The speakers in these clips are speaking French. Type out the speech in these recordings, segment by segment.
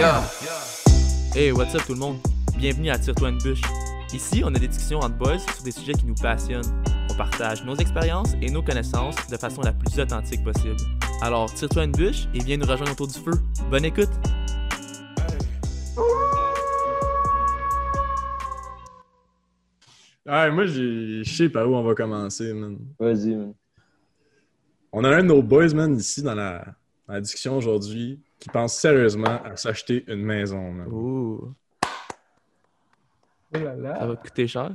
Yeah. Hey, what's up tout le monde? Bienvenue à Tire-toi une bûche. Ici, on a des discussions entre boys sur des sujets qui nous passionnent. On partage nos expériences et nos connaissances de façon la plus authentique possible. Alors, tire-toi une bûche et viens nous rejoindre autour du feu. Bonne écoute! Ouais, moi, j'ai- je sais par où on va commencer, man. Vas-y, man. On a un de nos boys, man, ici dans la, dans la discussion aujourd'hui, qui pense sérieusement à s'acheter une maison. Ouh, Oh là là. ça va coûter cher?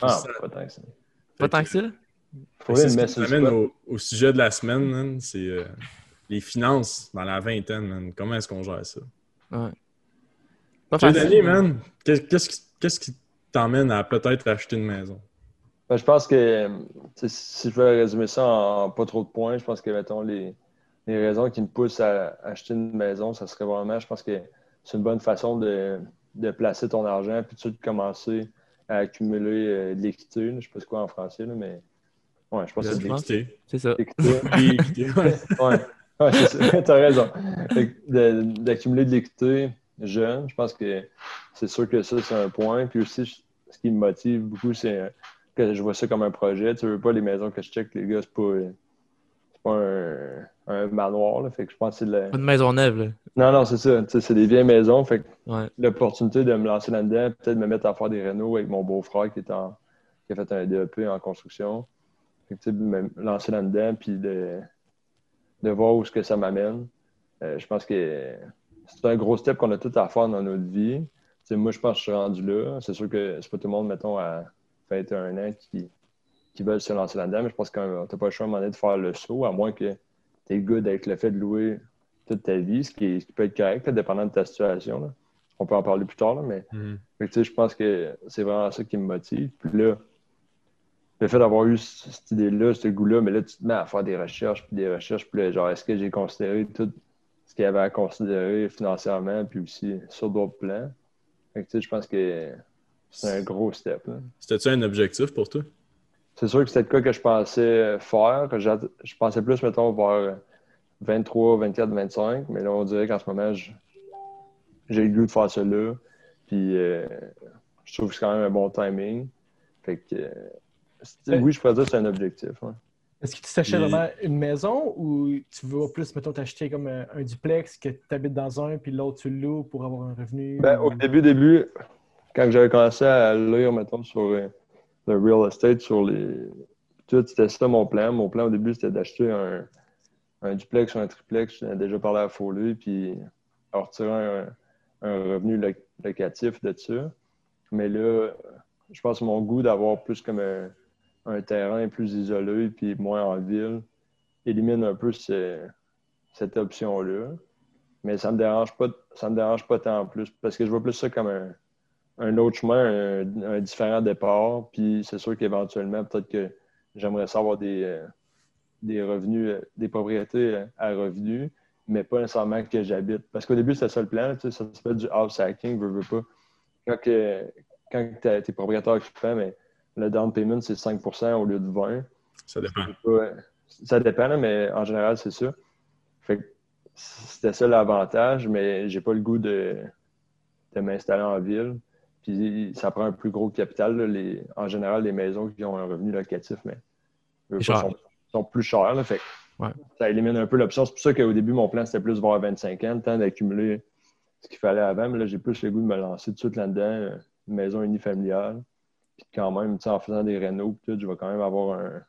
Ah, ça- pas tant que ça. Pas tant que ça? Faut C'est ce qui au, au sujet de la semaine, man, c'est euh, les finances dans la vingtaine, man. Comment est-ce qu'on gère ça? Ouais. Pas facile. Man, qu'est- qu'est-ce qui qu'est-ce qui t'emmène à peut-être acheter une maison? Ben, je pense que sais, si je veux résumer ça en pas trop de points, je pense que mettons les, les raisons qui me poussent à acheter une maison, ça serait vraiment, je pense que c'est une bonne façon de, de placer ton argent puis tout de commencer à accumuler euh, de l'équité. Je sais pas c'est quoi en français, là, mais ouais, je pense que c'est de. L'équité. C'est ça. l'équité. L'équité, ouais. Ouais, ouais c'est ça. T'as raison. De- D'accumuler de l'équité jeune, je pense que c'est sûr que ça, c'est un point. Puis aussi, je- ce qui me motive beaucoup, c'est euh, que je vois ça comme un projet. Tu veux pas les maisons que je check, les gars, c'est pas, euh, c'est pas un, un manoir. Là. Fait que je pense que c'est le... Pas de maison neuve, là. Non, non, c'est ça. C'est des vieilles maisons. Fait que Ouais. l'opportunité de me lancer là-dedans, peut-être me mettre à faire des rénaux avec mon beau-frère qui, est en, qui a fait un DEP en construction. Fait que, me lancer là-dedans, puis de, de voir où ce que ça m'amène. Euh, je pense que c'est un gros step qu'on a tout à faire dans notre vie. Moi, je pense que je suis rendu là. C'est sûr que c'est pas tout le monde, mettons, à 21 ans qui, qui veulent se lancer là-dedans, mais je pense que t'as pas le choix à un moment donné de faire le saut, à moins que tu es good avec le fait de louer toute ta vie, ce qui, est- ce qui peut être correct, là, dépendant de ta situation. là. On peut en parler plus tard, là, mais Mhm. je pense que c'est vraiment ça qui me motive. Puis là, le fait d'avoir eu cette idée-là, ce goût-là, mais là, tu te mets à faire des recherches, puis des recherches, puis là, genre, est-ce que j'ai considéré tout ce qu'il y avait à considérer financièrement, puis aussi sur d'autres plans? Je pense que c'est un gros step. C'était-tu un objectif pour toi? C'est sûr que c'était le cas que je pensais faire. Je pensais plus, mettons, vers 23, 24, 25, mais là, on dirait qu'en ce moment, j'ai le goût de faire ça là. Puis euh, je trouve que c'est quand même un bon timing. Fait que, euh, oui, je pourrais dire que c'est un objectif. Est-ce que tu t'achètes vraiment une maison ou tu veux plus, mettons, t'acheter comme un, un duplex que tu habites dans un puis l'autre tu le loues pour avoir un revenu? Ben, ou- au début, début, quand j'avais commencé à lire, mettons, sur euh, le real estate, sur les. Tout, c'était ça mon plan. Mon plan au début, c'était d'acheter un, un duplex ou un triplex. J'en ai déjà parlé à Foley, puis en retirer un, un revenu lo- locatif de ça. Mais là, je pense que mon goût d'avoir plus comme un, terrain plus isolé, puis moins en ville, élimine un peu ce- cette option-là. Mais ça me dérange pas, ça me dérange pas tant plus parce que je vois plus ça comme un, un autre chemin, un, un différent départ. Puis c'est sûr qu'éventuellement, peut-être que j'aimerais savoir des, euh, des revenus, euh, des propriétés euh, à revenus, mais pas nécessairement que j'habite. Parce qu'au début, c'était ça le plan, ça s'appelle du house hacking, veux, veux pas. Quand, que, quand tu es propriétaire occupant, mais le down payment, c'est 5% au lieu de 20 Ça dépend. Ça dépend, mais en général, c'est ça. Fait que c'était ça l'avantage, mais j'ai pas le goût de, de m'installer en ville. Puis ça prend un plus gros capital. là. Les, en général, les maisons qui ont un revenu locatif, mais eux, sont, sont plus chères. là. Fait Ouais. ça élimine un peu l'option. C'est pour ça qu'au début, mon plan, c'était plus vers 25 ans, le temps d'accumuler ce qu'il fallait avant. Mais là, j'ai plus le goût de me lancer tout de suite là-dedans, euh, une maison unifamiliale. Puis quand même, en faisant des rénaux, je vais quand même avoir un,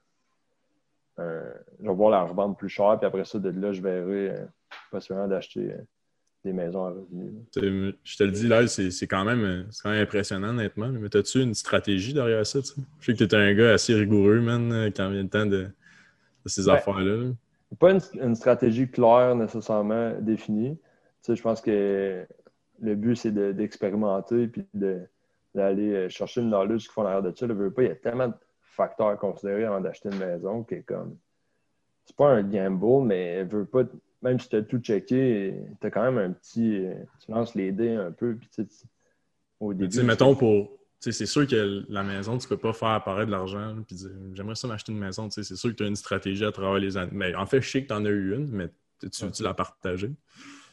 un- je vais voir la revendre plus cher, puis après ça, de là, je verrai euh, possiblement d'acheter euh, des maisons à revenus. Je te le dis, là, c'est quand, même, c'est quand même impressionnant, honnêtement. Mais as-tu une stratégie derrière ça? Je sais que tu es un gars assez rigoureux, man, euh, quand vient le temps de, de ces Ouais. affaires-là. là. Pas une, une stratégie claire nécessairement définie. Je pense que le but, c'est de- d'expérimenter puis de- d'aller euh, chercher le knowledge qui font l'arrière de ça. Veux pas, il y a tellement de facteurs à considérer avant d'acheter une maison que comme c'est pas un gamble, mais veux pas, même si tu as tout checké, tu as quand même un petit. Tu lances les dés un peu, puis tu tu- au début. tu mettons pour. tu sais, C'est sûr que la maison, tu peux pas faire apparaître de l'argent là, puis dire j'aimerais ça m'acheter une maison. tu C'est sûr que tu as une stratégie à travers les années. Mais en fait, je sais que tu en as eu une, mais tu, tu- tu l'as partagée.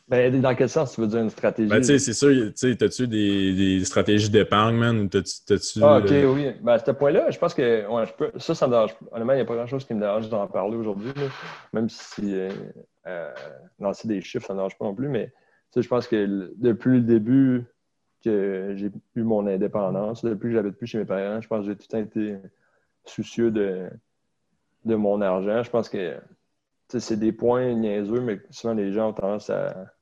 Ben, dans quel sens tu veux dire une stratégie? Ben, tu sais, c'est sûr, tu sais, t'as-tu des, des stratégies d'épargne, man, ou t'as-tu... t'as-tu, Ah, ok, euh, oui. Ben, à ce point-là, je pense que ouais, je peux, ça, ça me dérange. Honnêtement, il n'y a pas grand-chose qui me dérange d'en parler aujourd'hui. Même si euh, euh, lancer des chiffres, ça ne dérange pas non plus. Mais je pense que le- depuis le début que j'ai eu mon indépendance, depuis que j'habite plus chez mes parents, je pense que j'ai tout le temps été soucieux de, de mon argent. Je pense que c'est des points niaiseux, mais souvent les gens ont tendance à,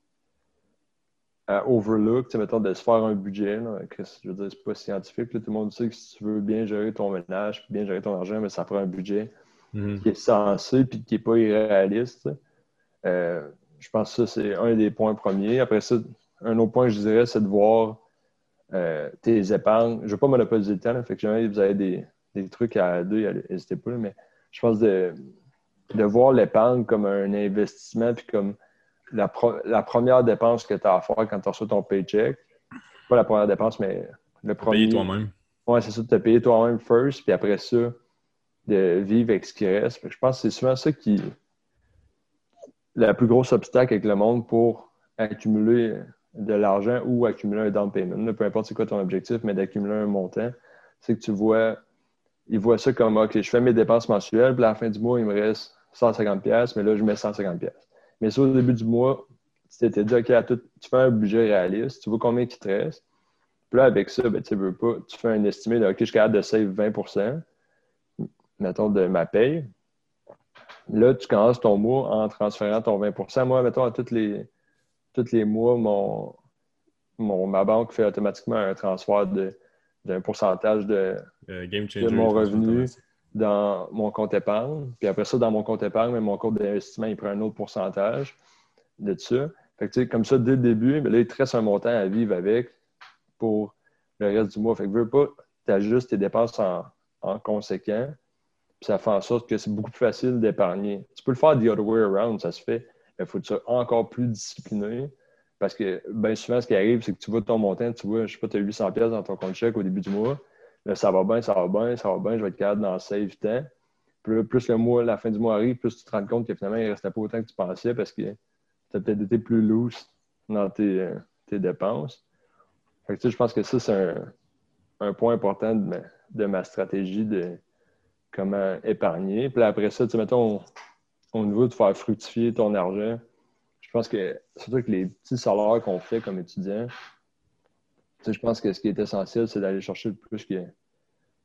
à overlook, mettons, de se faire un budget. Là, que, je veux dire, c'est pas scientifique. là. tout le monde sait que si tu veux bien gérer ton ménage, bien gérer ton argent, mais ça prend un budget mhm. qui est sensé puis qui n'est pas irréaliste. Euh, je pense que ça, c'est un des points premiers. Après ça, un autre point, je dirais, c'est de voir euh, tes épargnes. Je ne veux pas monopoliser le temps, là, fait que jamais vous avez des, des trucs à allez- n'hésitez pas, là, mais je pense de, de voir l'épargne comme un investissement puis comme la, pro- la première dépense que tu as à faire quand tu reçois ton paycheck. Pas la première dépense, mais le premier. Payer toi-même. Ouais, c'est ça, de te payer toi-même first, puis après ça, de vivre avec ce qui reste. Fait que je pense que c'est souvent ça qui. Le plus gros obstacle avec le monde pour accumuler de l'argent ou accumuler un down payment. peu importe c'est quoi ton objectif, mais d'accumuler un montant, c'est que tu vois. Ils voient ça comme OK, je fais mes dépenses mensuelles, puis à la fin du mois, il me reste 150$, mais là, je mets 150$. Mais ça, au début du mois, tu t'étais dit OK, tu fais un budget réaliste, tu vois combien il te reste. Puis là, avec ça, ben, tu veux pas, tu fais un estimé de OK, je suis capable de save 20% mettons, de ma paye. Là, tu commences ton mois en transférant ton 20% Moi, mettons, à tous les, tous les mois, mon, mon, ma banque fait automatiquement un transfert de- d'un pourcentage de, Euh, game changer. de mon revenu dans mon compte épargne. Puis après ça, dans mon compte épargne, mais mon compte d'investissement, il prend un autre pourcentage de ça. Fait que, tu sais, comme ça, dès le début, ben là, il te reste un montant à vivre avec pour le reste du mois. Fait que, veux pas, tu ajustes tes dépenses en, en conséquent. Ça fait en sorte que c'est beaucoup plus facile d'épargner. Tu peux le faire the other way around, ça se fait. Mais il faut que tu sois encore plus discipliné. Parce que bien souvent, ce qui arrive, c'est que tu vois ton montant, tu vois, je sais pas, tu as 800 pièces dans ton compte chèque au début du mois. Là, ça va bien, ça va bien, ça va bien, je vais être capable d'en save temps. Là, plus le mois, la fin du mois arrive, plus tu te rends compte que finalement, il ne restait pas autant que tu pensais parce que tu as peut-être été plus loose dans tes, euh, tes dépenses. Fait que, tu sais, je pense que ça, c'est un, un point important de ma, de ma stratégie de comment épargner. Puis après ça, tu mettons, au niveau de faire fructifier ton argent, je pense que surtout que les petits salaires qu'on fait comme étudiant, je pense que ce qui est essentiel, c'est d'aller chercher le plus que,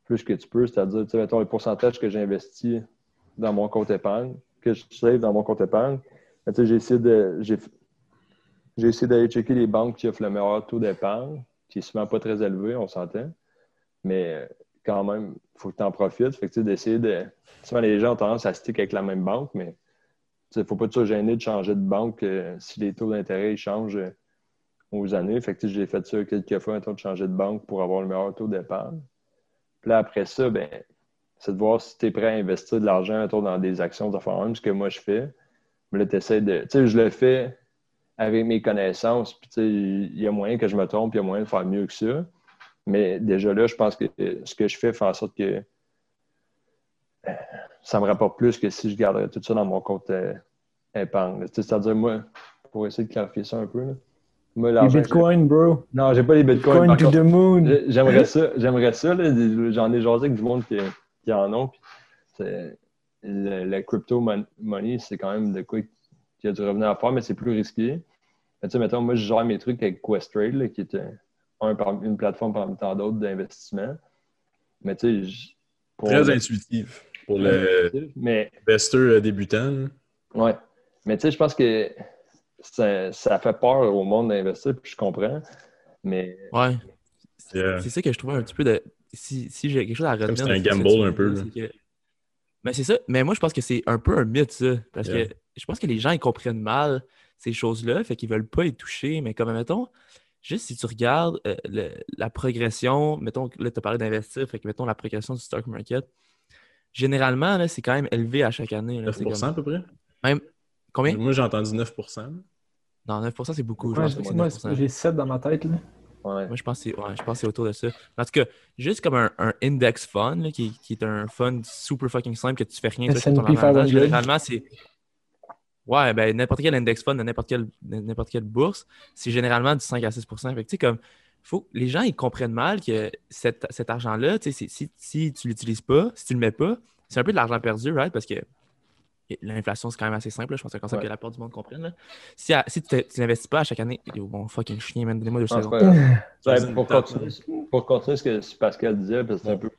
plus que tu peux, c'est-à-dire, tu sais, mettons, le pourcentage que j'investis dans mon compte épargne, que je save dans mon compte épargne, j'ai essayé de. J'ai, j'ai essayé d'aller checker les banques qui offrent le meilleur taux d'épargne, qui est souvent pas très élevé, on s'entend. Mais euh, quand même, il faut que tu en profites. Fait que, tu d'essayer de. Souvent, les gens ont tendance à stick avec la même banque, mais il ne faut pas te gêner de changer de banque euh, si les taux d'intérêt changent euh, aux années. Fait que, j'ai fait ça quelques fois, un temps de changer de banque pour avoir le meilleur taux d'épargne. Puis là, après ça, ben, c'est de voir si tu es prêt à investir de l'argent mettons, dans des actions de même, ce que moi je fais. Mais là, tu essaies de. Tu sais, je le fais avec mes connaissances. Puis, il y a moyen que je me trompe, il y a moyen de faire mieux que ça. Mais déjà là, je pense que ce que je fais fait en sorte que euh, ça me rapporte plus que si je garderais tout ça dans mon compte euh, épargne. C'est-à-dire, moi, pour essayer de clarifier ça un peu, là, moi, Les bitcoins, bro. Non, j'ai pas les bitcoins. Bitcoin to the moon. J'aimerais ça, j'aimerais ça. J'en ai jasé avec du monde qui, qui en ont. puis c'est- le, le crypto mon- money, c'est quand même de quoi qui a du revenu à faire, mais c'est plus risqué. Mais tu sais, mettons, moi, je gère mes trucs avec Questrade, qui est un, un par- une plateforme parmi tant d'autres d'investissement. Mais tu sais, Très intuitif pour le Mais investeur euh, débutant. Ouais. Mais tu sais, je pense que ça, ça fait peur au monde d'investir, puis je comprends. Mais Ouais. C'est euh, ça que je trouvais un petit peu de. Si, si j'ai quelque chose à retenir. c'est un ce gamble un peu, là. que- Mais c'est ça. Mais moi, je pense que c'est un peu un mythe, ça. Parce Yeah. que je pense que les gens, ils comprennent mal ces choses-là. Fait qu'ils veulent pas y toucher. Mais comme, mettons, juste si tu regardes euh, le- la progression, mettons, là, tu as parlé d'investir. Fait que, mettons, la progression du stock market, généralement, là, c'est quand même élevé à chaque année. là. C'est 9% à peu près? comme- Combien? Moi, j'ai entendu 9%. Non, 9%, c'est beaucoup. Ouais, c'est moi, 9%. j'ai 7 dans ma tête. Là. ouais. Moi, je pense que c'est ouais, je pense que c'est autour de ça. En tout cas, juste comme un, un index fund, là, qui, qui est un fund super fucking simple que tu fais rien toi, sur ton. 500. Généralement, c'est. Ouais, ben n'importe quel index fund, n'importe quelle, n'importe quelle bourse, c'est généralement du 5 à 6 Fait que, tu sais, comme, faut, les gens, ils comprennent mal que cet, cet argent-là, tu sais, si, si tu l'utilises pas, si tu le mets pas, c'est un peu de l'argent perdu, right? Parce que l'inflation, c'est quand même assez simple. là. Je pense que c'est un concept Ouais. que la plupart du monde comprenne. là. Si, à- si tu n'investis pas à chaque année, yo, bon fucking chien, man, donnez-moi deux secondes. Ça, Ouais, continuer, pour continuer ce que Pascal disait, parce que c'est un peu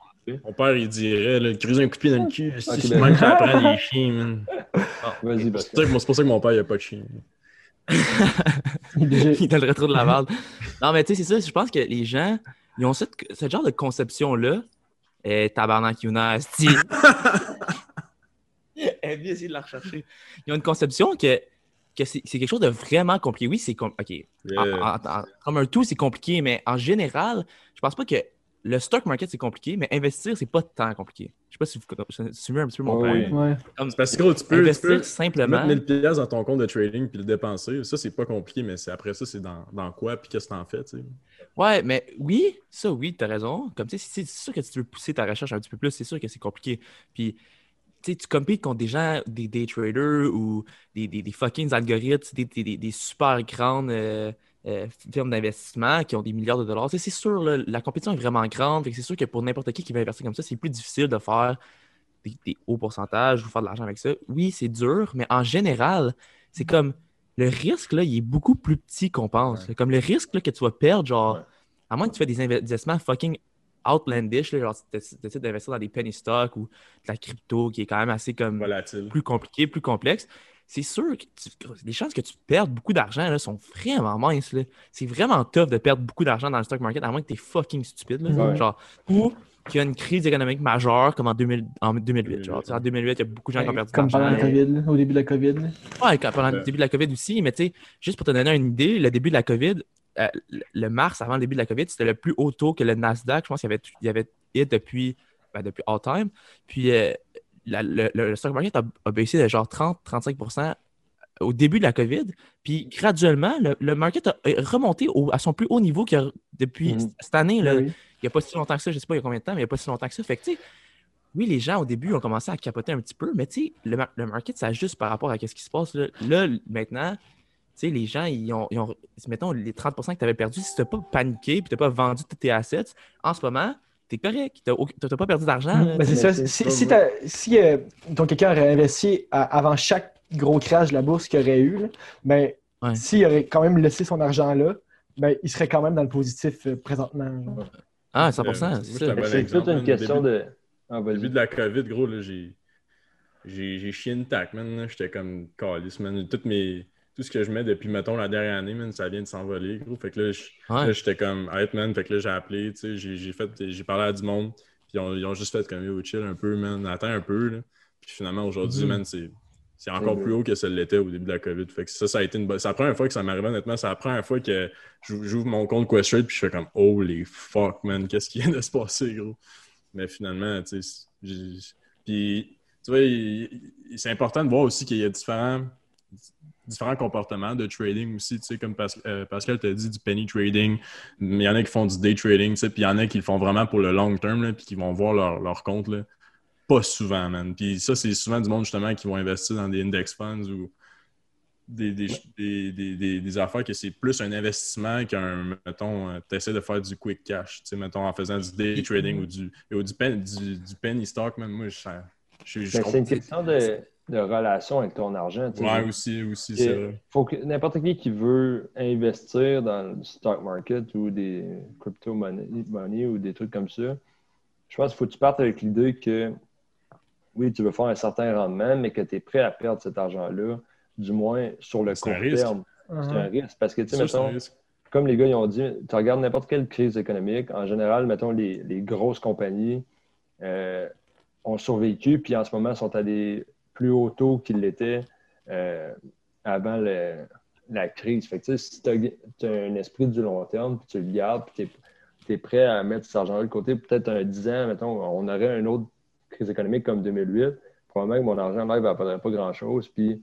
Mon père, il dirait, là, creuser un coup de pied dans le cul. Si Ok, c'est ben- même que ça apprend les chiens, man. Vas-y, C'est pour ça que- c'est pour ça que mon père, il a pas de chien. Il est le retour de la balle. Non, mais tu sais, c'est ça. Je pense que les gens, ils ont cette- ce genre de conception-là. Et tabarnak, Yuna, esti. Elle vient essayer de la rechercher. Ils ont une conception que, que c'est c'est quelque chose de vraiment compliqué. Oui, c'est com- OK. En- Yeah. en- en- comme un tout, c'est compliqué, mais en général, je pense pas que le stock market, c'est compliqué, mais investir, c'est pas tant compliqué. Je sais pas si vous suivez un petit peu mon Oui, point. oui. Ouais. Comme C'est parce que gros, tu peux, tu investir peux simplement. mettre 1000 pièces dans ton compte de trading puis le dépenser. Ça, c'est pas compliqué, mais c'est après ça, c'est dans, dans quoi puis qu'est-ce que t'en fais, tu sais? Ouais, mais oui, ça, oui, t'as raison. Comme tu sais, c'est c'est sûr que si tu veux pousser ta recherche un petit peu plus, c'est sûr que c'est compliqué. Puis, tu sais, tu compites contre des gens, des day traders ou des, des, des fucking algorithmes, des, des, des- des super grandes euh, euh, firmes d'investissement qui ont des milliards de dollars. C'est sûr, là, la compétition est vraiment grande. C'est sûr que pour n'importe qui qui va investir comme ça, c'est plus difficile de faire des, des hauts pourcentages ou faire de l'argent avec ça. Oui, c'est dur, mais en général, c'est comme le risque, là, il est beaucoup plus petit qu'on pense. Ouais. Comme le risque là, que tu vas perdre, genre, Ouais. à moins que tu fais des investissements fucking outlandish, là, genre tu décides tu décides d'investir dans des penny stocks ou de la crypto qui est quand même assez comme Volatile. plus compliqué, plus complexe, c'est sûr que tu- les chances que tu perdes beaucoup d'argent là, sont vraiment minces. là. C'est vraiment tough de perdre beaucoup d'argent dans le stock market, à moins que tu es fucking stupide. là. Ouais. Genre, ou qu'il y a une crise économique majeure comme en, 2000 en 2008. Genre, Tu sais, en 2008, il y a beaucoup de gens qui ont perdu de Comme pendant la COVID, là, au début de la COVID. Ouais, quand- pendant le début de la COVID aussi, mais tu sais, juste pour te donner une idée, le début de la COVID, euh, le- le mars avant le début de la COVID, c'était le plus haut taux que le Nasdaq. Je pense qu'il y avait, il y avait hit depuis, ben, depuis all time. Puis euh, la- le, stock market a, a baissé de genre 30-35% au début de la COVID. Puis graduellement, le, le market a remonté au- à son plus haut niveau a depuis Mhm. cette année. Là, Oui. il n'y a pas si longtemps que ça, je ne sais pas il y a combien de temps, mais il n'y a pas si longtemps que ça. Fait que, oui, les gens, au début, ont commencé à capoter un petit peu, mais le, le market s'ajuste par rapport à ce qui se passe. Là, Là, maintenant, les gens, ils ont, ils ont- mettons, les 30% que tu avais perdu, si tu n'as pas paniqué et tu n'as pas vendu tous tes assets, en ce moment, tu es correct. Tu n'as pas perdu d'argent. Ben, c'est ça. Si, si, t'as- si, euh, quelqu'un aurait investi à- avant chaque gros crash de la bourse qu'il y aurait eu, là, ben, Ouais. s'il aurait quand même laissé son argent là, ben, il serait quand même dans le positif euh, présentement. Ah, 100 Euh, c'est toute une question Début- de. Ah, Au début de la COVID, gros, là, j'ai. J'ai chié une tac, man. J'étais comme calice, man. Toutes mes... Tout ce que je mets depuis, mettons, la dernière année, man, ça vient de s'envoler, gros. Fait que là, Ouais. j'étais comme, arrête, man. Fait que là, j'ai appelé, tu sais, j'ai j'ai fait, j'ai parlé à du monde. Puis ils ont, ils ont juste fait comme, yo, chill un peu, man. Attends un peu, là. Puis finalement, aujourd'hui, Mhm. man, c'est. C'est encore Mhm. plus haut que ça l'était au début de la COVID. Fait que ça, ça a été une bonne. C'est la première fois que ça m'arrivait, honnêtement. C'est la première fois que j'ou- j'ouvre mon compte Questrade puis je fais comme Holy fuck, man, qu'est-ce qui vient de se passer, gros? Mais finalement, tu sais, puis tu vois, c'est important de voir aussi qu'il y a différents, différents comportements de trading aussi, tu sais, comme Pas- euh, Pascal t'a dit, du penny trading. Il y en a qui font du day trading, tu sais, puis il y en a qui le font vraiment pour le long term, là, puis qui vont voir leur, leur compte, là. Pas souvent, man. Puis ça, c'est souvent du monde, justement, qui vont investir dans des index funds ou des, des, des, des, affaires que c'est plus un investissement qu'un, mettons, tu essaies de faire du quick cash, tu sais, mettons, en faisant du day trading ou du, ou du, pen- du, du penny stock, man. Moi, je, je, je, je c'est une question de, de relation avec ton argent. tu sais. Ouais, aussi, aussi, c'est vrai. faut que n'importe qui qui veut investir dans le stock market ou des crypto money, money ou des trucs comme ça, je pense qu'il faut que tu partes avec l'idée que oui, tu veux faire un certain rendement, mais que tu es prêt à perdre cet argent-là, du moins sur le court terme. C'est un risque. Parce que, tu sais, Ça, c'est un mettons, risque. comme les gars ils ont dit, tu regardes n'importe quelle crise économique, en général, mettons, les, les grosses compagnies euh, ont survécu, puis en ce moment sont à des plus hauts taux qu'ils l'étaient euh, avant la crise. Fait si tu as, un esprit du long terme, puis tu le gardes, puis tu es, prêt à mettre cet argent-là de côté, peut-être un 10 ans, mettons, on aurait une autre crise économique comme 2008, probablement que mon argent là, il ne pas grand-chose, puis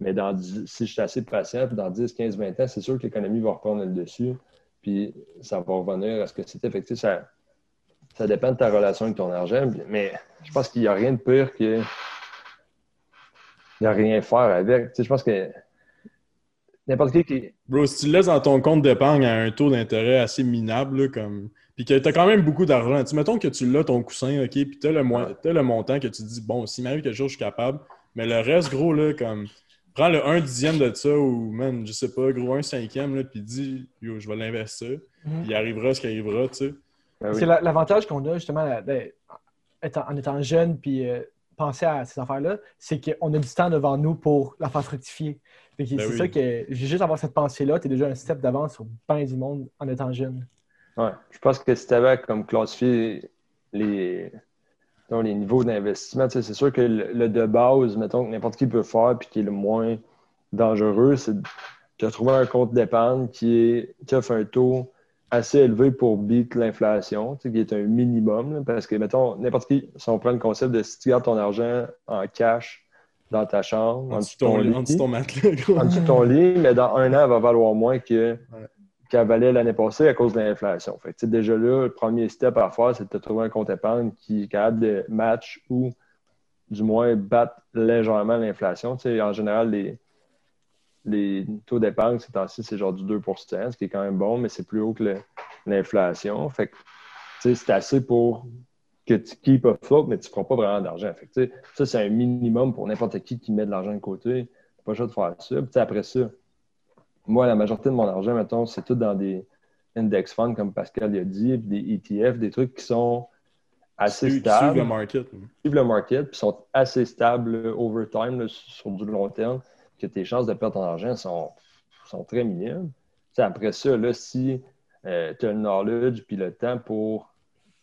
mais dans 10 si je suis assez patient, dans 10, 15, 20 ans, c'est sûr que l'économie va reprendre le dessus, puis ça va revenir à ce que c'était. Fait ça, ça dépend de ta relation avec ton argent, mais je pense qu'il n'y a rien de pire que de rien faire avec. Tu sais, je pense que n'importe qui qui. Bro, si tu le laisses dans ton compte d'épargne à un taux d'intérêt assez minable, là, comme. Puis que t'as quand même beaucoup d'argent. Tu mettons que tu l'as ton coussin, OK, puis t'as le, mo- t'as le montant que tu te dis, bon, s'il m'arrive quelque chose, je suis capable. Mais le reste, gros, là, comme. Prends le 1 dixième de ça ou, man, je sais pas, gros, un cinquième, là, puis dis, yo, je vais l'investir. Mhm. Puis il arrivera ce qui arrivera, tu sais. Ben oui. C'est la- l'avantage qu'on a justement étant- en étant jeune puis euh, penser à ces affaires-là, c'est qu'on a du temps devant nous pour la faire fructifier. Ben c'est oui. ça que j'ai juste avoir cette pensée-là, tu es déjà un step d'avance sur bien du monde en étant jeune. Ouais. Je pense que si tu avais comme classifié les, mettons, les niveaux d'investissement, c'est sûr que le, le de base, mettons, que n'importe qui peut faire puis qui est le moins dangereux, c'est de trouver un compte d'épargne qui, est, qui offre un taux assez élevé pour beat l'inflation, tu sais, qui est un minimum. là, parce que, mettons, n'importe qui, si on prend le concept de si tu gardes ton argent en cash dans ta chambre, En dessous de ton, ton lit- en dessous de ton matelas, en dessous de ton lit, mais dans un an, elle va valoir moins que qu'elle valait l'année passée à cause de l'inflation. Fait que, tu sais, déjà là, le premier step à faire, c'est de te trouver un compte épargne qui est capable de match ou du moins battre légèrement l'inflation. Tu sais, en général, les, les taux d'épargne, ces temps-ci, c'est genre du 2% ce qui est quand même bon, mais c'est plus haut que l'inflation. Fait que, c'est assez pour que tu keep afloat, mais tu ne feras pas vraiment d'argent. Fait que, ça, c'est un minimum pour n'importe qui qui met de l'argent de côté. Pas le choix de faire ça. Puis, après ça, moi, la majorité de mon argent, mettons, c'est tout dans des index funds, comme Pascal l'a dit, puis des ETF, des trucs qui sont assez stables suivre le market. suivent le market puis sont assez stables over time là, sur du long terme, que tes chances de perdre ton argent sont, sont très minimes. Après ça, là, si tu as le knowledge puis le temps pour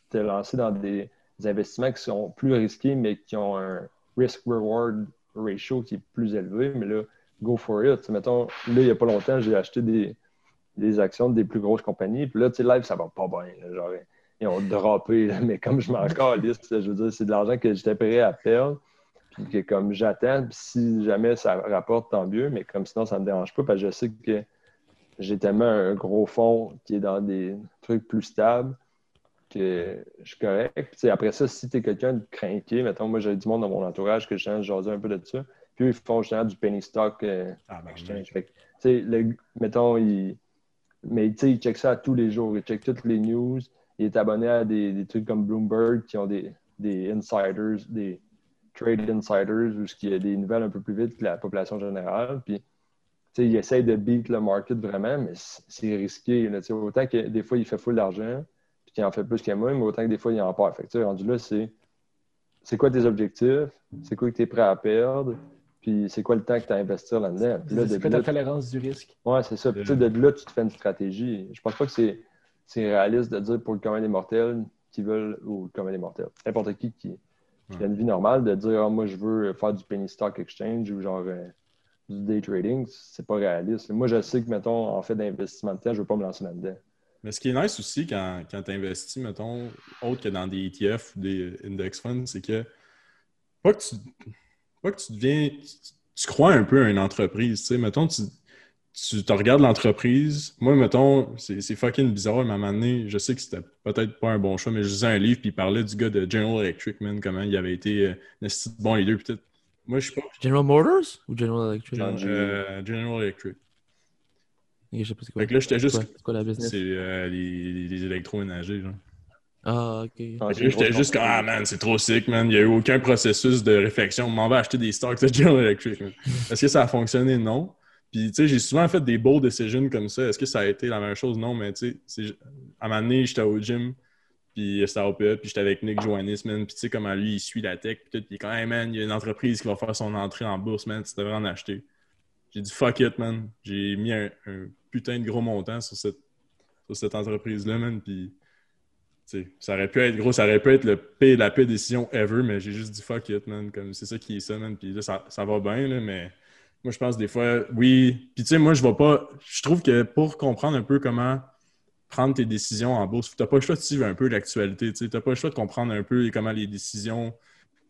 te lancer dans des, investissements qui sont plus risqués, mais qui ont un risk-reward ratio qui est plus élevé, mais là, go for it. Mettons, là, il n'y a pas longtemps, j'ai acheté des, des actions de des plus grosses compagnies, puis là, tu live, ça va pas bien. genre, ils ont droppé, mais comme je m'en calisse, je veux dire, c'est de l'argent que j'étais prêt à perdre, puis que comme j'attends, si jamais ça rapporte, tant mieux, mais comme sinon, ça me dérange pas, parce que je sais que j'ai tellement un gros fonds qui est dans des trucs plus stables que je suis correct. Puis, après ça, si tu es quelqu'un de craqué, mettons, moi, j'ai du monde dans mon entourage que je change, jaser un peu de ça, puis ils font justement du penny stock euh, Ah, ben, exchange. Fait que, tu sais, le- mettons, il, mais tu sais, il check ça tous les jours. Il check toutes les news. Il est abonné à des, des trucs comme Bloomberg qui ont des, des insiders, des trade insiders, où il y a des nouvelles un peu plus vite que la population générale. Puis, tu sais, il essaye de beat le market vraiment, mais c'est risqué. là. Tu sais, autant que des fois, il fait full d'argent, puis qu'il en fait plus que moi, mais autant que des fois, il en perd. Fait que, rendu là, c'est c'est quoi tes objectifs, c'est quoi que tu es prêt à perdre, puis c'est quoi le temps que tu as à investir là-dedans? Là, C'est de quoi ta tolérance du risque? Ouais, c'est ça. Puis, tu sais, de là, tu te fais une stratégie. Je pense pas que c'est c'est réaliste de dire pour le commun des mortels qui veulent, ou le commun des mortels, n'importe qui qui, qui a une vie normale, de dire Ah, moi, je veux faire du penny stock exchange ou genre euh, du day trading, c'est pas réaliste. Moi, je sais que, mettons, en fait d'investissement de temps, je veux pas me lancer là-dedans. Mais ce qui est nice aussi quand, quand tu investis, mettons, autre que dans des ETF ou des index funds, c'est que pas que tu, pas que tu deviens. Tu, tu crois un peu à une entreprise. Tu sais, mettons, tu, tu te regardes l'entreprise. Moi, mettons, c'est c'est fucking bizarre, mais à un moment donné, je sais que c'était peut-être pas un bon choix, mais je lisais un livre puis il parlait du gars de General Electric, man, comment il avait été euh, bon leader. Peut-être. Moi, je suis pas. General Motors ou General Electric? General- euh, General Electric. Je sais pas c'est quoi. Fait que là, j'étais juste. C'est quoi, la business? C'est euh, les, les électroménagers, genre. Ah, ok. Ah, j'étais juste comme, ah man, c'est trop sick, man. Il n'y a eu aucun processus de réflexion. On m'en va acheter des stocks de General Electric. man. Est-ce que ça a fonctionné? Non. Puis, tu sais, j'ai souvent fait des beaux decisions comme ça. Est-ce que ça a été la même chose? Non, mais tu sais, à un moment donné, j'étais au gym, puis c'était à OPE, puis j'étais avec Nick Joannis, man. Puis, tu sais, comment lui, il suit la tech, puis tout. Quand même, man, il y a une entreprise qui va faire son entrée en bourse, man. Tu devrais en acheter. J'ai dit, fuck it, man. J'ai mis un, putain de gros montant sur cette, sur cette entreprise-là, man. Puis, tu sais, ça aurait pu être gros, ça aurait pu être le la pire décision ever, mais j'ai juste dit fuck it, man. Comme c'est ça qui est ça, man. Puis là, ça, ça va bien, là, mais moi, je pense des fois, oui. Puis tu sais, moi, je vais pas. Je trouve que pour comprendre un peu comment prendre tes décisions en bourse, t'as pas le choix de suivre un peu l'actualité. Tu t'as pas le choix de comprendre un peu comment les décisions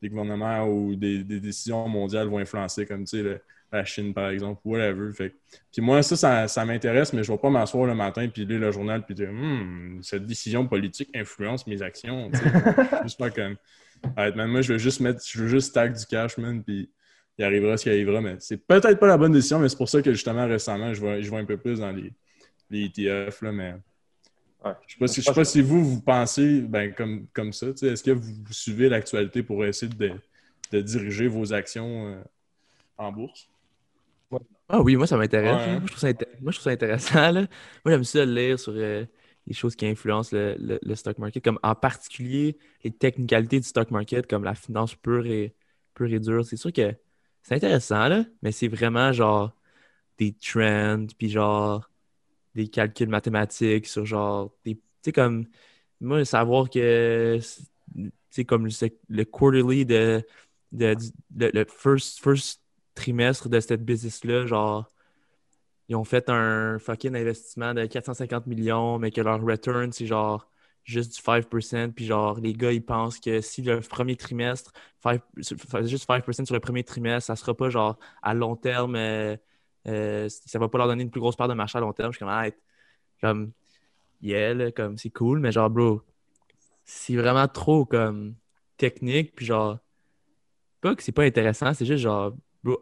des gouvernements ou des, des décisions mondiales vont influencer, comme tu sais, le- la Chine, par exemple, whatever. Fait que- puis moi, ça, ça, ça m'intéresse, mais je vais pas m'asseoir le matin puis lire le journal puis dire Hum, cette décision politique influence mes actions. tu juste pas comme. Arrête, man, moi, je veux juste mettre, je veux juste stack du cash, man, puis il arrivera ce qui arrivera. Mais c'est peut-être pas la bonne décision, mais c'est pour ça que justement, récemment, je vois, je vois un peu plus dans les, les ETF. Là, mais Ouais. je ne sais, pas si- je sais pas si vous, vous pensez ben, comme, comme ça. Est-ce que vous, vous suivez l'actualité pour essayer de, de diriger vos actions euh, en bourse? Ah oui, moi ça m'intéresse. Ouais, hein? Moi, je trouve ça, inté- moi, je trouve ça intéressant. là. Moi j'aime ça lire sur euh, les choses qui influencent le, le- le stock market, comme en particulier les technicalités du stock market, comme la finance pure et, pure et dure. C'est sûr que c'est intéressant, là, mais c'est vraiment genre des trends, puis genre des calculs mathématiques sur genre des. Tu sais, comme moi, savoir que c'est comme le, quarterly de, le, le first, first trimestre de cette business-là, genre, ils ont fait un fucking investissement de 450 millions, mais que leur return, c'est genre juste du 5%. Puis genre, les gars, ils pensent que si le premier trimestre, 5 juste 5% sur le premier trimestre, ça sera pas genre à long terme, euh, euh, ça va pas leur donner une plus grosse part de marché à long terme. Je suis comme, ah, comme, yeah, comme, c'est cool, mais genre, bro, c'est vraiment trop comme technique, puis genre, pas que c'est pas intéressant, c'est juste genre,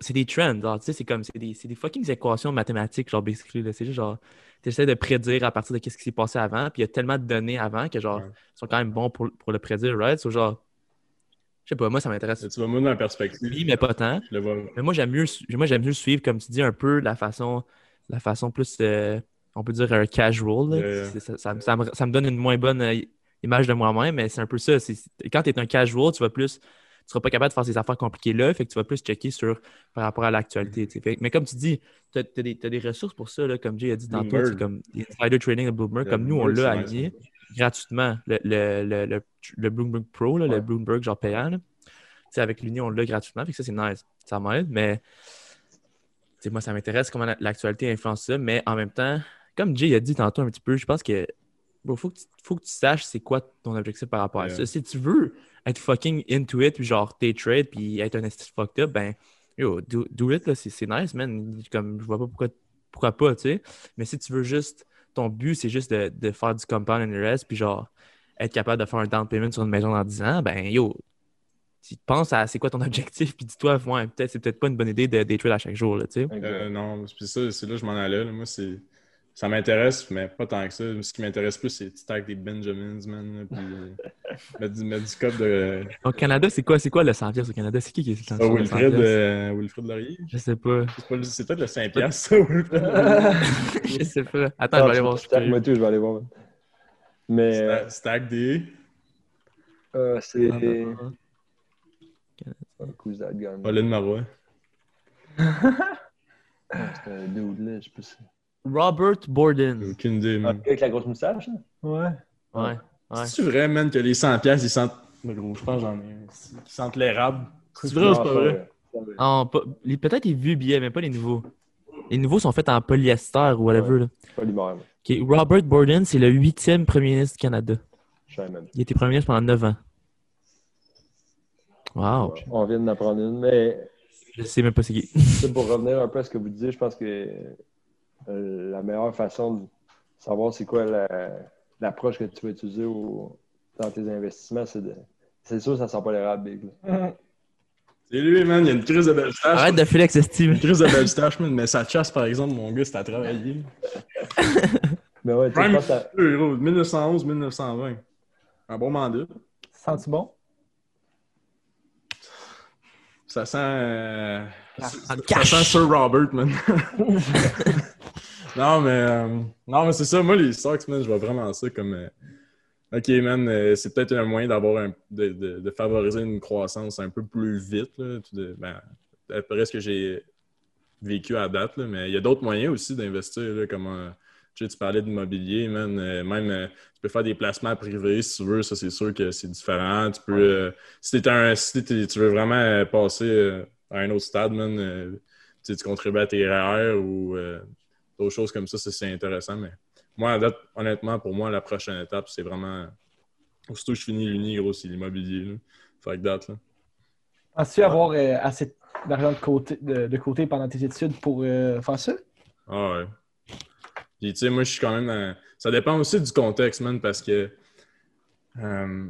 c'est des trends, genre, tu sais, c'est comme, c'est des, des fucking équations mathématiques, genre, basically, c'est juste genre, tu essaies de prédire à partir de ce qui s'est passé avant, puis il y a tellement de données avant que, genre, Ouais. sont quand même bons pour, pour le prédire, right? So, genre, je sais pas, moi, ça m'intéresse. Tu vas moi dans la perspective. Oui, mais pas tant. Je le vois. Mais moi, j'aime mieux, moi, j'aime mieux suivre, comme tu dis, un peu la façon, la façon plus, euh, on peut dire, un casual. là. Yeah. C'est- Ça, ça me- ça me, ça me donne une moins bonne euh, image de moi-même, mais c'est un peu ça. Quand tu es un casual, tu vas plus. Tu seras pas capable de faire ces affaires compliquées là, fait que tu vas plus checker sur par rapport à l'actualité. Mais comme tu dis, tu as, des, ressources pour ça, là, comme Jay a dit tantôt, comme insider trading de Bloomberg, comme nous, on l'a aligné gratuitement, le, le, le, le, le Bloomberg Pro, là, Ouais. le Bloomberg genre payant. là. Avec l'Union, on l'a gratuitement, fait que ça, c'est nice. Ça m'aide, mais moi, ça m'intéresse comment la- l'actualité influence ça, mais en même temps, comme Jay a dit tantôt un petit peu, je pense que il faut, que tu- faut que tu saches c'est quoi ton objectif par rapport à Yeah. ça. Si tu veux être fucking into it, puis genre day trade, puis être un esti fucked up, ben, yo, do, do it, là, c'est nice, man. Comme, je vois pas pourquoi, pourquoi pas, tu sais. Mais si tu veux juste, ton but, c'est juste de, de faire du compound interest, puis genre, être capable de faire un down payment sur une maison dans 10 ans, ben, yo, tu penses à c'est quoi ton objectif, puis dis-toi, ouais, peut-être, c'est peut-être pas une bonne idée de day trade à chaque jour, là, tu sais. Euh, non, c'est ça, c'est là que je m'en allais. là. Moi, c'est. Ça m'intéresse, mais pas tant que ça. Ce qui m'intéresse plus, c'est de stack des Benjamins, man. Puis euh, mettre, du, mettre du cop de. Au Canada, c'est quoi, c'est quoi le 100 pièces au Canada? C'est qui qui est Ah, le 100 Wilfred, piastres? euh, Wilfred Laurier. Je sais pas. C'est pas le- C'est peut-être le 5 piastres, ça, Wilfred Laurier. je sais pas. Attends, je vais aller voir. Stack, curieux. moi tout, je vais aller voir. Mais euh, Stack- Stack des. euh, c'est. Ah, that guy? man? Pauline Marois. Ah, C'est un dude là, je sais pas si. Robert Borden. Aucune idée, Ah, man. le gars avec la grosse moustache, là? Ouais. Ouais. Ouais. C'est vrai, man, que les 100 piastres, ils sentent. Mais gros, je pense que j'en ai un. Ils sentent l'érable. C'est vrai ou c'est pas vrai? vrai? Les- Peut-être les vieux billets, mais pas les nouveaux. Les nouveaux sont faits en polyester ou whatever. là. Moi. Ok, Robert Borden, c'est le huitième premier ministre du Canada. Même. Il était premier ministre pendant 9 ans. Wow. On vient d'en prendre une, mais Je sais même pas c'est qui. c'est pour revenir un peu à ce que vous disiez, je pense que la meilleure façon de savoir c'est quoi la- l'approche que tu vas utiliser au- dans tes investissements, c'est de. C'est sûr, ça sent pas l'érable, Big. là. C'est lui, man, il y a une crise de belle stache. Arrête de filer avec ce Steve. Une crise de belle stache, man. Mais sa chasse, par exemple, mon gars, c'était à travailler. Mais ouais, tu sais, je Prime pense que ça- Euro, 1911-1920. Un bon mandat. Sens-tu bon? Ça sent. euh, ça, sent Sir Robert, man. non, mais. euh, non, mais c'est ça. Moi, les stocks, man, je vois vraiment ça comme. euh, OK, man, euh, c'est peut-être un moyen d'avoir un, de, de- de favoriser une croissance un peu plus vite. Là, de- ben, après ce que j'ai vécu à date, là, mais il y a d'autres moyens aussi d'investir, là, comme tu, sais, tu parlais d'immobilier, man. euh, même euh, tu peux faire des placements privés si tu veux, ça c'est sûr que c'est différent. Tu peux euh, si, t'es un, si tu veux vraiment passer à un autre stade, man, tu sais, tu contribues à tes REER ou euh, d'autres choses comme ça, c'est intéressant. Mais moi, à date, honnêtement, pour moi, la prochaine étape, c'est vraiment. Aussitôt que je finis l'uni, gros, c'est l'immobilier. Fait que date, là. Penses-tu avoir euh, assez d'argent de côté, de, de côté pendant tes études pour euh, faire ça? Ah ouais. Puis, tu sais, moi, je suis quand même dans... Ça dépend aussi du contexte, man, parce que... euh,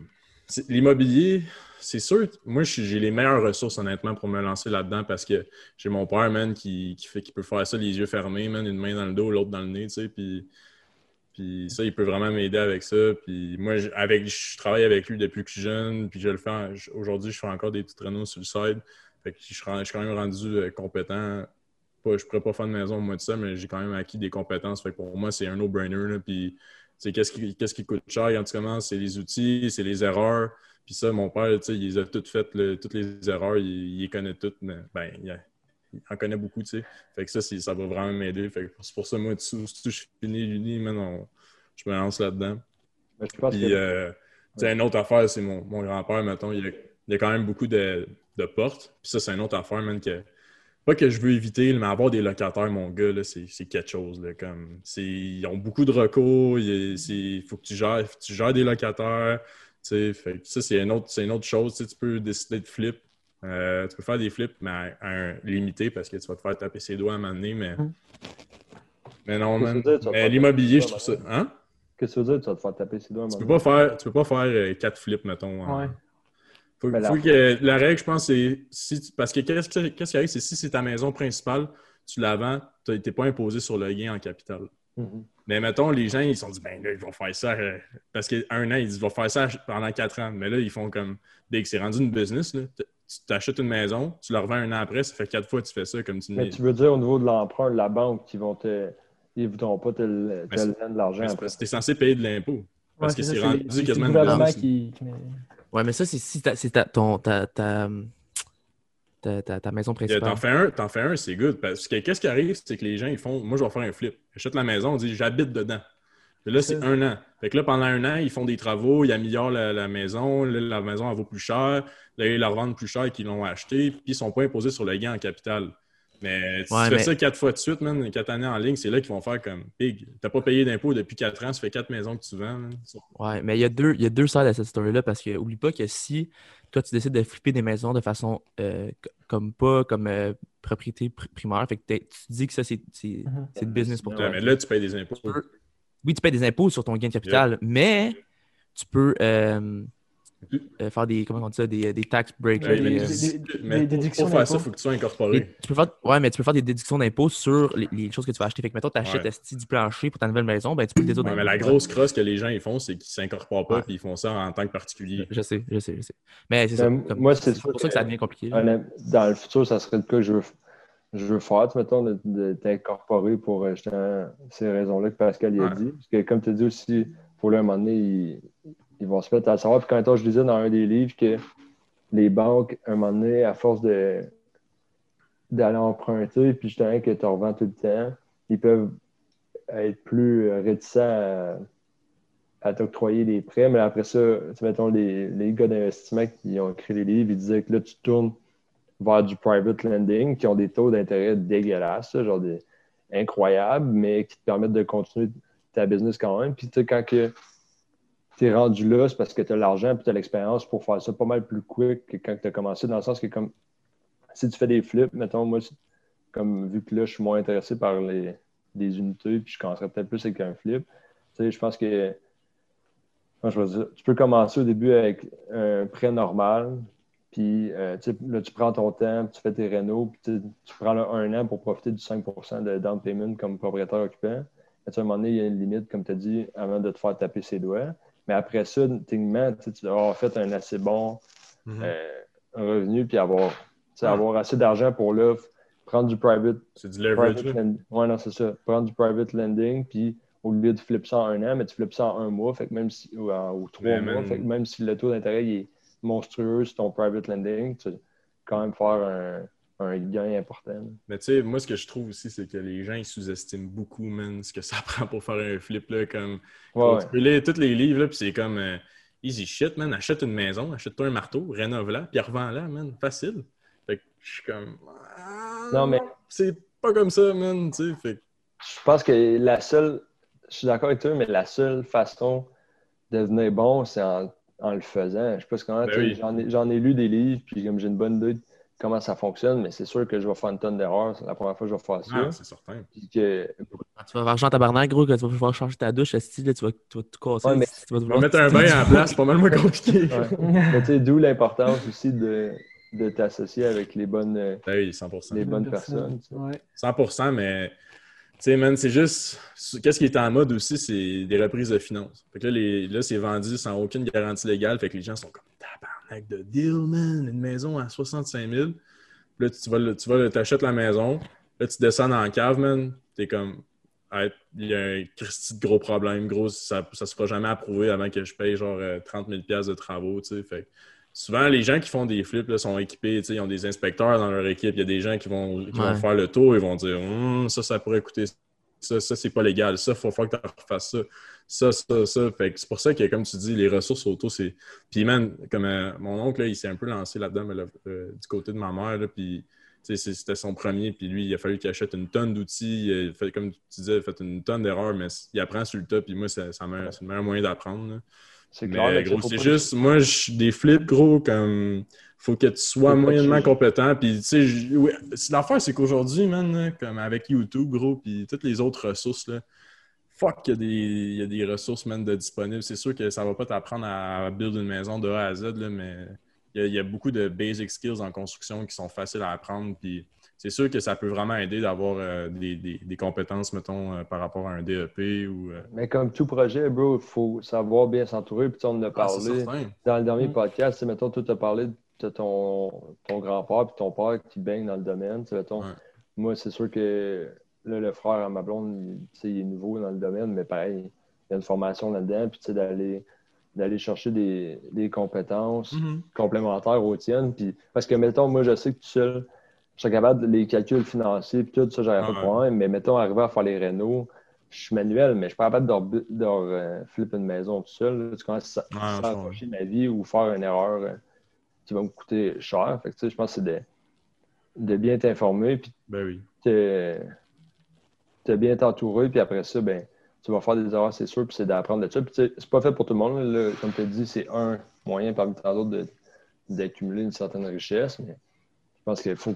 l'immobilier, c'est sûr, moi, j'ai les meilleures ressources, honnêtement, pour me lancer là-dedans parce que j'ai mon père, man, qui, qui fait, qui peut faire ça les yeux fermés, man, une main dans le dos, l'autre dans le nez, tu sais, puis, puis ça, il peut vraiment m'aider avec ça. Puis moi, je- avec, je travaille avec lui depuis que je suis jeune, puis je le fais. Aujourd'hui, je fais encore des petits traîneaux sur le side. Fait que je suis quand même rendu euh, compétent. Pas, je pourrais pas faire de maison, moi, de ça, mais j'ai quand même acquis des compétences. Fait que pour moi, c'est un no-brainer. Puis, qu'est-ce qui, qu'est-ce qui coûte cher quand tu commences? C'est les outils, c'est les erreurs. Puis ça, mon père, tu sais, il les a toutes faites, là, toutes les erreurs, il, il les connaît toutes. Mais, ben, il, en connaît beaucoup, tu sais. Fait que ça, ça va vraiment m'aider. Fait que c'est pour ça, moi, tout je suis fini l'uni, maintenant, je me lance là-dedans. Pense Puis, euh, tu sais, une autre affaire, c'est mon, mon grand-père, mettons, il a, il a quand même beaucoup de, de portes. Puis ça, c'est une autre affaire, man, que... Pas que je veux éviter, mais avoir des locataires, mon gars, là, c'est c'est quelque chose. Là, comme, c'est- ils ont beaucoup de recours. Il faut que tu gères, faut que tu gères des locataires. tu sais, Fait que ça, c'est une, autre- c'est une autre chose. Tu sais, tu peux décider de flip. Euh, tu peux faire des flips, mais à, à un limité parce que tu vas te faire taper ses doigts à un moment donné. Mais, Mhm. mais non, man. l'immobilier, je trouve ça. Hein? Qu'est-ce que tu veux dire? Tu vas te faire taper ses doigts. à un Tu peux moment pas faire, tu peux pas faire euh, quatre flips, mettons. en- Ouais. Faut, la- faut que, la règle, je pense, c'est si tu- parce que qu'est-ce que- qu'est-ce qui arrive, c'est si c'est ta maison principale, tu la vends, tu n'es pas imposé sur le gain en capital. Mhm. Mais mettons, les gens, ils se sont dit, ben là, ils vont faire ça. euh, parce qu'un an, ils disent, ils vont faire ça pendant quatre ans. Mais là, ils font comme, dès que c'est rendu une business, là, tu t'achètes une maison, tu la revends un an après, ça fait quatre fois que tu fais ça, comme tu Mais tu veux dire au niveau de l'emprunt, de la banque, qui vont te. Ils ne voudront pas te, le- te donner de l'argent tu es censé payer de l'impôt. Parce Ouais, que c'est rendu c'est quasiment une gouvernement business. qui, Ouais, mais ça, c'est si ta, c'est ta, ton, ta, ta, ta, ta- ta maison euh, principale. T'en fais un, t'en fais un, c'est good. Parce que qu'est-ce qui arrive, c'est que les gens, ils font, moi, je vais faire un flip. J'achète la maison, on dit, j'habite dedans. Puis là, c'est C'est- un an. Fait que là, pendant un an, ils font des travaux, ils améliorent la, la maison. Là, la maison, elle vaut plus cher. Là, ils la revendent plus cher qu'ils l'ont acheté. Puis, ils sont pas imposés sur le gain en capital. Mais si Ouais, tu fais mais- ça quatre fois de suite, man, quatre années en ligne, c'est là qu'ils vont faire comme Pig. T'as pas payé d'impôts depuis quatre ans, ça fait quatre maisons que tu vends. man. Ouais, mais il y a deux, il y a deux sides à cette story-là parce que oublie pas que si toi tu décides de flipper des maisons de façon euh, comme pas comme euh, propriété pr- primaire, fait que tu te dis que ça c'est c'est Mhm. business pour Ouais, toi. mais là, tu payes des impôts. peux- Oui, tu payes des impôts sur ton gain de capital, mais tu peux euh, euh, faire des comment on dit ça, des, des tax breaks. Ouais, là, mais, des, des- des- mais des pour- déductions pour faire ça, il faut que tu sois incorporé. tu peux faire, ouais, mais tu peux faire des déductions d'impôts sur les, les choses que tu vas acheter. Fait que mettons, tu achètes Ouais. du plancher pour ta nouvelle maison, ben tu peux le déduire Ouais, mais la grosse crosse que les gens ils font, c'est qu'ils s'incorporent pas Ouais. puis ils font ça en tant que particulier. Je sais, je sais, je sais. Mais c'est ça. Comme- moi, c'est pour ça que ça devient compliqué. Dans le futur, ça serait le cas que je veux, je veux faire, mettons, de, de t'incorporer pour euh, justement ces raisons-là que Pascal y a Ouais. dit. Parce que comme tu as dit aussi, pour un moment donné, ils, ils vont se mettre à savoir. Puis quand je disais dans un des livres que les banques, un moment donné, à force d'aller emprunter, puis justement que tu revends tout le temps, ils peuvent être plus réticents à, à t'octroyer des prêts. Mais après ça, mettons, les, les gars d'investissement qui ont écrit les livres, ils disaient que là, tu tournes vers du private lending qui ont des taux d'intérêt dégueulasses, genre des incroyables, mais qui te permettent de continuer ta business quand même. Puis tu sais, quand tu es rendu là, c'est parce que tu as l'argent et tu as l'expérience pour faire ça pas mal plus quick que quand tu as commencé, dans le sens que comme si tu fais des flips, mettons, moi, comme vu que là, je suis moins intéressé par les, unités, puis je commencerais peut-être plus avec un flip. Tu sais, je pense que comment je dire, tu peux commencer au début avec un prêt normal, puis euh, là, tu prends ton temps, puis tu fais tes rénaux, puis tu, prends là, un an pour profiter du 5 de down payment comme propriétaire occupant. Sais, à un moment donné, il y a une limite, comme tu as dit, avant de te faire taper ses doigts. Mais après ça, techniquement, tu dois avoir fait un assez bon Mhm. euh, revenu, puis avoir, Ouais. avoir assez d'argent pour là, prendre du private C'est du leverage. Ouais, non, c'est ça. Prendre du private lending, puis au lieu de flipper ça en un an, mais tu flippes ça en un mois, fait que même si, ou, en- ou trois mois, man- fait que même si le taux d'intérêt est monstrueux sur ton private lending, tu quand même faire un, un gain important. Mais tu sais, moi, ce que je trouve aussi, c'est que les gens, ils sous-estiment beaucoup, man, ce que ça prend pour faire un flip, là, comme... Ouais, Tu peux lire tous les livres, là, puis c'est comme... euh, easy shit, man, achète une maison, achète-toi un marteau, rénove-la, puis revends-la, man, facile. Fait que je suis comme... ah, Non, mais- C'est pas comme ça, man, tu sais, fait Je pense que la seule, je suis d'accord avec toi, mais la seule façon de devenir bon, c'est en, en le faisant. Je sais pas ce comment, Ben oui. j'en ai, j'en ai lu des livres, puis comme j'ai une bonne idée de comment ça fonctionne, mais c'est sûr que je vais faire une tonne d'erreurs. C'est la première fois que je vais faire ça. Ah, c'est certain. Puis que Ah, tu vas avoir en tabarnak, gros, quand tu vas pouvoir changer ta douche, style, là, tu, vas, tu vas tout casser. Ouais, mais- tu vas On vouloir- va mettre un bain en place, c'est pas mal moins compliqué. Ouais. Mais tu sais, d'où l'importance aussi de, de t'associer avec les bonnes, euh, Ben oui, 100%. les bonnes personnes. Ouais. 100%, mais tu sais, man, c'est juste. Qu'est-ce qui est en mode aussi, c'est des reprises de finances. Fait que là, les- là c'est vendu sans aucune garantie légale. Fait que les gens sont comme tabarnak de deal, man. Une maison à 65 000. Puis là, tu vas, tu vas, t'achètes la maison. Là, tu descends dans la cave, man. T'es comme. Hey, Il y a un Christy de gros problème, gros. Ça ne se fera jamais approuvé avant que je paye genre euh, 30 000 de travaux, tu sais. Fait souvent, les gens qui font des flips là, sont équipés, tu sais, ils ont des inspecteurs dans leur équipe. Il y a des gens qui vont, qui vont faire le tour, ils vont dire Hum, ça, ça pourrait coûter ça, ça, c'est pas légal. Ça, il faut faire que tu refasses ça. Ça, ça, ça. Fait que c'est pour ça que, comme tu dis, les ressources auto, c'est. Puis, man, comme euh, mon oncle, là, il s'est un peu lancé là-dedans, mais là, euh, du côté de ma mère, là, puis. C'était son premier, puis lui, il a fallu qu'il achète une tonne d'outils. Fait, comme tu disais, il a fait une tonne d'erreurs, mais il apprend sur le tas, puis moi, ça, ça me- c'est le meilleur moyen d'apprendre. C'est clair. c'est juste, moi, je des flips, gros, comme. Faut que tu sois moyennement compétent. Puis, tu sais, l'affaire, c'est qu'aujourd'hui, man, comme avec YouTube, gros, puis toutes les autres ressources, là, fuck, il y, a des- il y a des ressources, man, de disponibles. C'est sûr que ça va pas t'apprendre à build une maison de A à Z, là, mais il y, a, il y a beaucoup de basic skills en construction qui sont faciles à apprendre. Puis, c'est sûr que ça peut vraiment aider d'avoir euh, des, des- des compétences, mettons, euh, par rapport à un DEP ou. euh, Mais comme tout projet, bro, il faut savoir bien s'entourer. Puis tu sais, on en a ah, parlé dans le dernier Mm. podcast. tu sais, Mettons, tu as parlé de ton, ton grand-père puis ton père qui baigne dans le domaine. mettons. Ouais. Moi, c'est sûr que là, le frère à ma blonde, il, est nouveau dans le domaine, mais pareil, il y a une formation là-dedans. Puis tu sais, d'aller d'aller chercher des, des compétences Mhm. complémentaires aux tiennes. Puis, parce que, mettons, moi, je sais que tout seul, je suis capable de les calculs financiers, puis tout ça, j'aurais pas de Ouais. problème. Mais mettons, arriver à faire les rénaux, je suis manuel, mais je suis pas capable de, euh, flipper une maison tout seul. là. Tu commences à Ouais, à ma vie ou faire une erreur euh, qui va me coûter cher. Fait que, je pense que c'est de, de bien t'informer, puis Ben oui. bien t'entourer, puis après ça, ben, tu vas faire des erreurs, c'est sûr, puis c'est d'apprendre de ça. Puis c'est pas fait pour tout le monde. là. Comme tu as dit, c'est un moyen parmi tant d'autres d'accumuler une certaine richesse, mais je pense qu'il faut,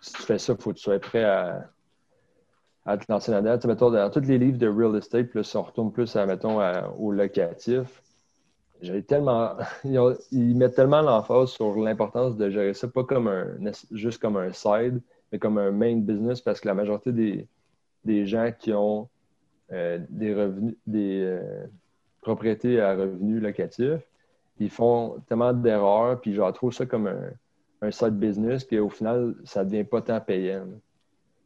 si tu fais ça, il faut que tu sois prêt à, à te lancer là-dedans. Tu sais, mettons, dans tous les livres de real estate, si on retourne plus à, mettons, à- au locatif, j'ai tellement. Ils, mettent tellement l'emphase sur l'importance de gérer ça, pas comme un juste comme un side, mais comme un main business, parce que la majorité des, des gens qui ont euh, des revenus, des euh, propriétés à revenus locatifs, ils font tellement d'erreurs, puis genre trouvent ça comme un, un side business qu'au final, ça devient pas tant payant.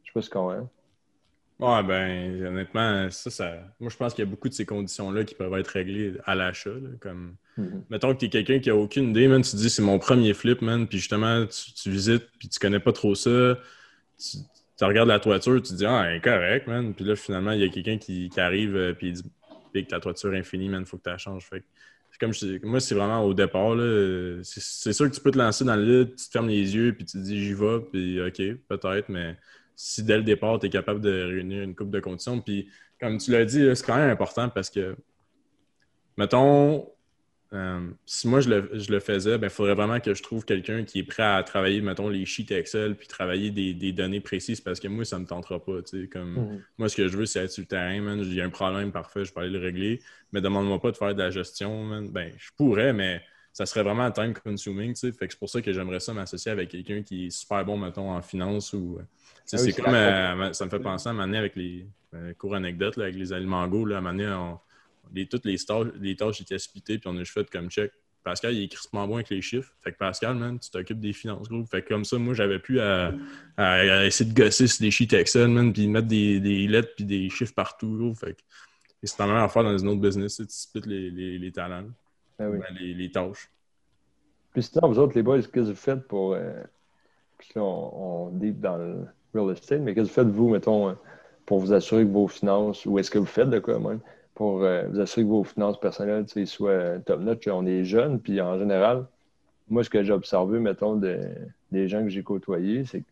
Je sais pas ce qu'on a. Ouais, ben, honnêtement, ça, ça. Moi, je pense qu'il y a beaucoup de ces conditions-là qui peuvent être réglées à l'achat. Comme, Mhm. mettons que tu es quelqu'un qui a aucune idée, man, tu te dis c'est mon premier flip, man, puis justement, tu, tu visites, puis tu connais pas trop ça. Tu, tu regardes la toiture, tu te dis, ah, elle est correct, man. Puis là, finalement, il y a quelqu'un qui, qui arrive, euh, puis il dit, Big, ta toiture est infinie, man, faut que tu la changes. Fait que, c'est comme je moi, c'est vraiment au départ, là. C'est, c'est sûr que tu peux te lancer dans le lit, tu te fermes les yeux, puis tu te dis, j'y vais, puis OK, peut-être, mais si dès le départ, tu es capable de réunir une coupe de conditions. Puis, comme tu l'as dit, c'est quand même important parce que, mettons, euh, si moi je le, je le faisais, il faudrait vraiment que je trouve quelqu'un qui est prêt à travailler, mettons, les sheets Excel, puis travailler des, des données précises parce que moi, ça me tentera pas. Mhm. Moi, ce que je veux, c'est être sur le terrain, man. Il y a un problème parfait, je peux aller le régler. Mais demande-moi pas de faire de la gestion, man. Ben, je pourrais, mais ça serait vraiment time consuming. Fait que c'est pour ça que j'aimerais ça m'associer avec quelqu'un qui est super bon, mettons, en finance ou. Ah oui, c'est comme. euh, ça me fait penser à un moment donné avec les euh, cours anecdotes, là, avec les aliments go, là, à un moment donné, on- les, toutes les tâches, les tâches étaient splittées, puis on a juste fait comme check. Pascal, il est crispement bon avec les chiffres. Fait que Pascal, man, tu t'occupes des finances, gros. Fait que comme ça, moi, j'avais pu à, à- à essayer de gosser sur des sheets Excel, man, puis mettre des, des lettres puis des chiffres partout, gros. Fait que c'est la même affaire dans une autre business, tu splits les, les, les talents, oui. ben, les, les tâches. Puis sinon, vous autres, les boys, qu'est-ce que vous faites pour. euh, puis là, on, on deep dans le real estate, mais qu'est-ce que vous faites, vous, mettons, euh, pour vous assurer que vos finances, ou est-ce que vous faites de quoi, même, pour euh, vous assurer que vos finances personnelles tu sais, soient top-notch? On est jeunes, puis en général, moi, ce que j'ai observé, mettons, de- des gens que j'ai côtoyés, c'est que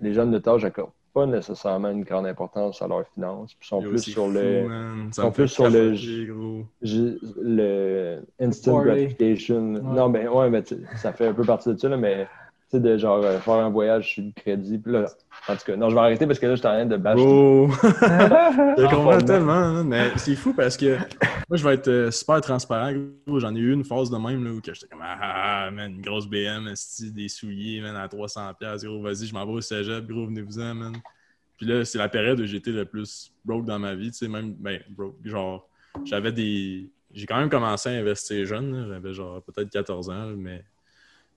les jeunes de tâche n'accordent pas nécessairement une grande importance à leurs finances, puis sont Yo, plus sur fou, le. sont plus sur le- instant Party. gratification. Non, ben ouais, mais tu sais, ça fait un peu partie de ça, là, mais sais, de genre euh, faire un voyage sur le crédit. Puis là, en tout cas, non, je vais arrêter parce que là, je suis en train de bâcher. Bro! je Ah, comprends tellement, hein, mais c'est fou parce que moi, je vais être euh, super transparent. gros. J'en ai eu une phase de même là, où que j'étais comme Ah, man, une grosse BM, des souliers, man, à 300$. Gros, vas-y, je m'en vais au cégep, gros, venez-vous-en, man. Puis là, c'est la période où j'étais le plus broke dans ma vie, tu sais, même, ben, broke. Genre, j'avais des. J'ai quand même commencé à investir jeune, j'avais genre peut-être 14 ans, mais.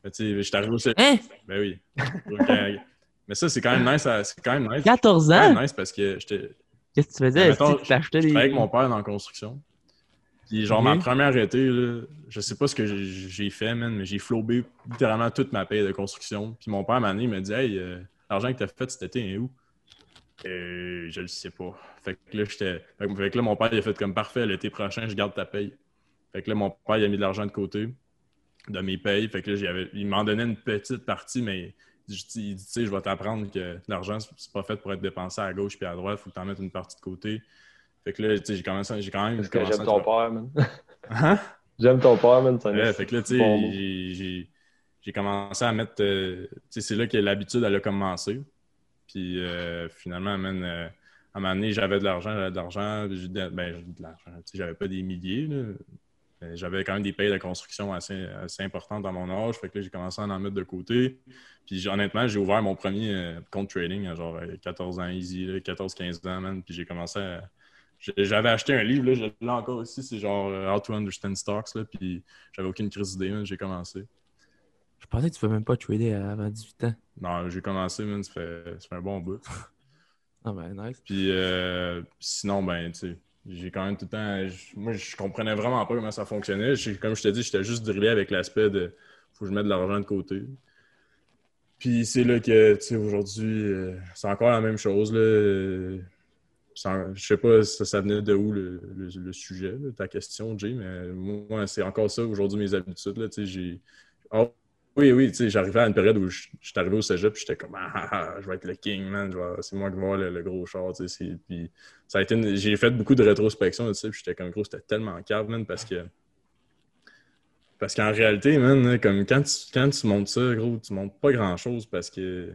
Mais tu sais, j'étais arrivé au cégep. Hein? Ben oui. Quand- Mais ça, c'est quand même nice. à- C'est quand même nice. 14 C'est quand ans? même nice parce que j'étais. Qu'est-ce que tu faisais? Mettons, tu Je des. avec mon père dans la construction. Puis genre, ma première été, là, je sais pas ce que j'ai- fait, man, mais j'ai flobé littéralement toute ma paye de construction. Puis mon père m'a dit, il m'a dit Hey, euh, l'argent que t'as fait cet été, est où? Euh, je le sais pas. Fait que là, j'étais. Fait que là, mon père, il a fait comme parfait, l'été prochain, je garde ta paye. Fait que là, mon père, il a mis de l'argent de côté de mes payes. Fait que là, j'avais- il m'en donnait une petite partie, mais il dit, il dit, tu sais, je vais t'apprendre que l'argent, c'est pas fait pour être dépensé à gauche puis à droite, faut que t'en mettes une partie de côté. Fait que là, tu sais, j'ai commencé, j'ai quand même. Parce que j'aime ton père, man. Hein? J'aime ton père, man. Ouais, fait que là, tu sais, bon j'ai- commencé à mettre. euh, c'est là que l'habitude, elle a commencé. Puis euh, finalement, man, euh, à un moment donné, j'avais de l'argent, j'avais de l'argent. Ben, j'ai de l'argent. J'avais pas des milliers, là. Mais J'avais quand même des payes de construction assez, assez importantes dans mon âge. Fait que là, j'ai commencé à en mettre de côté. Puis honnêtement, j'ai ouvert mon premier euh, compte trading à genre euh, 14 ans easy, là, 14-15 ans, man. Puis j'ai commencé à. J'avais acheté un livre, là, je l'ai encore ici, c'est genre euh, How to Understand Stocks, là, puis j'avais aucune crise d'idée, j'ai commencé. Je pensais que tu pouvais même pas trader avant 18 ans. Non, j'ai commencé, man, ça fait, ça fait un bon bout. Ah ben, nice. Puis euh, sinon, ben, tu sais, j'ai quand même tout le temps. moi, je comprenais vraiment pas comment ça fonctionnait. Comme je te dis, j'étais juste drillé avec l'aspect de faut que je mette de l'argent de côté. Puis c'est là que, tu sais, aujourd'hui, euh, c'est encore la même chose, là. Euh, sans- je sais pas ça, ça venait de où le, le- sujet, ta question, Jay, mais moi, c'est encore ça aujourd'hui, mes habitudes, là, tu sais, j'ai. Oui, oui, tu sais, j'arrivais à une période où je j'étais arrivé au cégep, puis j'étais comme, ah, ah, ah, je vais être le king, man, c'est moi qui vais le, le gros char, tu sais. Puis ça a été j'ai fait beaucoup de rétrospection de ça, puis j'étais comme, gros, c'était tellement cave, man, parce que. Parce qu'en réalité, man, comme quand tu, quand tu montes ça, gros, tu montes pas grand chose parce que.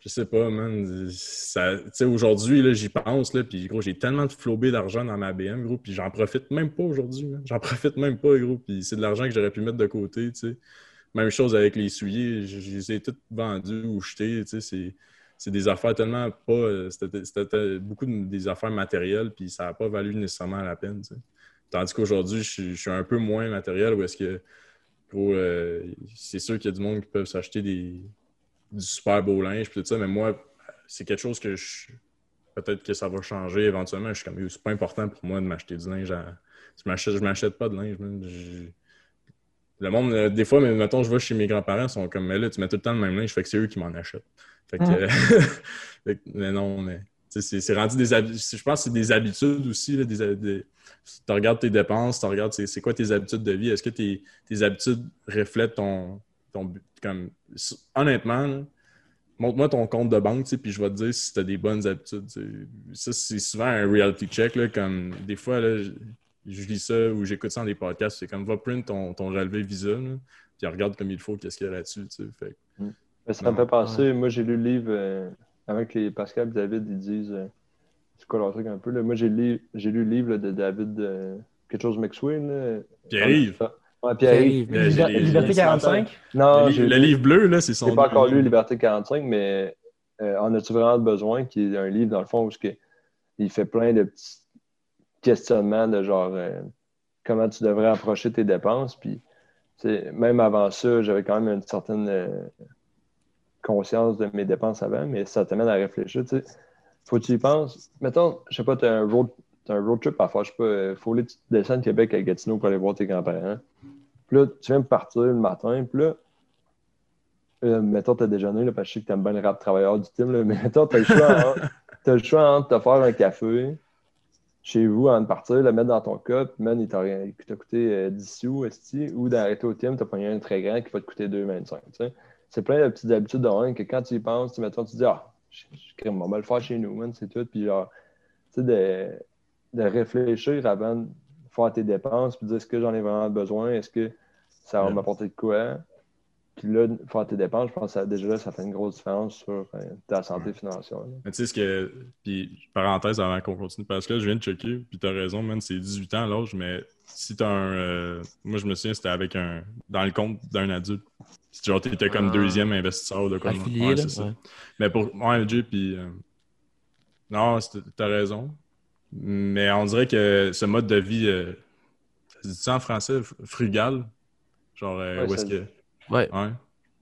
Je sais pas, man. Aujourd'hui, j'y pense, là, puis gros, j'ai tellement de flobé d'argent dans ma BM, gros, puis j'en profite même pas aujourd'hui. J'en profite même pas, gros, puis c'est de l'argent que j'aurais pu mettre de côté, tu sais. Même chose avec les souliers, je, les ai toutes vendus ou jetés, tu sais, c'est, des affaires tellement pas... euh, C'était, beaucoup de- des affaires matérielles, puis ça n'a pas valu nécessairement la peine. Tandis qu'aujourd'hui, je, suis- un peu moins matériel, où est-ce que, gros, euh, c'est sûr qu'il y a du monde qui peuvent s'acheter des, du super beau linge, puis tout ça, mais moi, c'est quelque chose que je... Peut-être que ça va changer éventuellement. Je suis comme, c'est pas important pour moi de m'acheter du linge. à- Je m'achète, pas de linge. Je- Le monde, euh, des fois, mais mettons, je vais chez mes grands-parents, ils sont comme, mais là, tu mets tout le temps le même linge, fait que c'est eux qui m'en achètent. Fait que, fait que- mais non, mais c'est rendu des habitudes. Je pense que c'est des habitudes aussi. Là, des, des- tu regardes tes dépenses, tu regardes c'est c'est quoi tes habitudes de vie? Est-ce que tes, tes habitudes reflètent ton, ton? Comme, honnêtement, là, montre-moi ton compte de banque, tu sais, puis je vais te dire si tu as des bonnes habitudes. tu sais. Ça, c'est souvent un reality check. Là, comme des fois, là, je, je lis ça ou j'écoute ça dans des podcasts. C'est comme va print ton, ton relevé Visa, là, puis regarde comme il faut, qu'est-ce qu'il y a là-dessus. tu sais. Fait Mais ça me fait penser, moi j'ai lu le livre euh, que les Pascal et David ils disent euh, c'est quoi leur truc un peu. Là? Moi j'ai lu, j'ai lu le livre là, de David euh, quelque chose McSween. Pierre-Yves. Ouais. Euh, Liber- j'ai- Liberté j'ai- 45. Non, le, le livre bleu, là, c'est son. J'ai pas encore lu. Liberté 45, mais euh, en as-tu vraiment besoin? Qui est un livre, dans le fond, où il fait plein de petits questionnements de genre euh, comment tu devrais approcher tes dépenses. Puis, même avant ça, j'avais quand même une certaine euh, conscience de mes dépenses avant, mais ça t'amène à réfléchir. Faut que tu y penses. Mettons, je sais pas, tu as un road, t'as un road trip à faire, je euh, faut aller tu descends de Québec à Gatineau pour aller voir tes grands-parents. Puis là, tu viens de partir le matin, puis là, euh, mettons, tu as déjeuné, là, parce que je sais que tu aimes bien le rap travailleur du team, mais mettons, tu as le choix t'as le choix entre te faire un café chez vous avant de partir, le mettre dans ton cup, man, il t'a rien- coûté euh, 10 sous, esti, ou d'arrêter au team, tu as pogné un très grand qui va te coûter 2,25. tu sais. C'est plein de petites habitudes de même que quand tu y penses, tu, mettons, tu dis, ah, je, je, on faire chez nous, man, c'est tout. Puis genre, tu sais, de, réfléchir avant de faire tes dépenses, puis de dire est-ce que j'en ai vraiment besoin, est-ce que ça va Ouais. m'apporter de quoi? Puis là, faire tes dépenses, je pense que ça, déjà là, ça fait une grosse différence sur euh, ta santé financière. là. Mais tu sais, ce que. Puis, parenthèse avant qu'on continue, parce que là, je viens de checker, puis t'as raison, man, c'est 18 ans l'âge, mais si t'as un. euh, moi, je me souviens, c'était avec un. Dans le compte d'un adulte. Si genre, t'étais comme Ah. deuxième investisseur de quoi. Affilié, Ouais, là. c'est ça. ouais. Mais pour. Ouais, LG, puis. euh, Non, t'as raison. Mais on dirait que ce mode de vie. euh, Ça se dit ça en français? Frugal? Genre, euh, Ouais, où est-ce que. Ouais.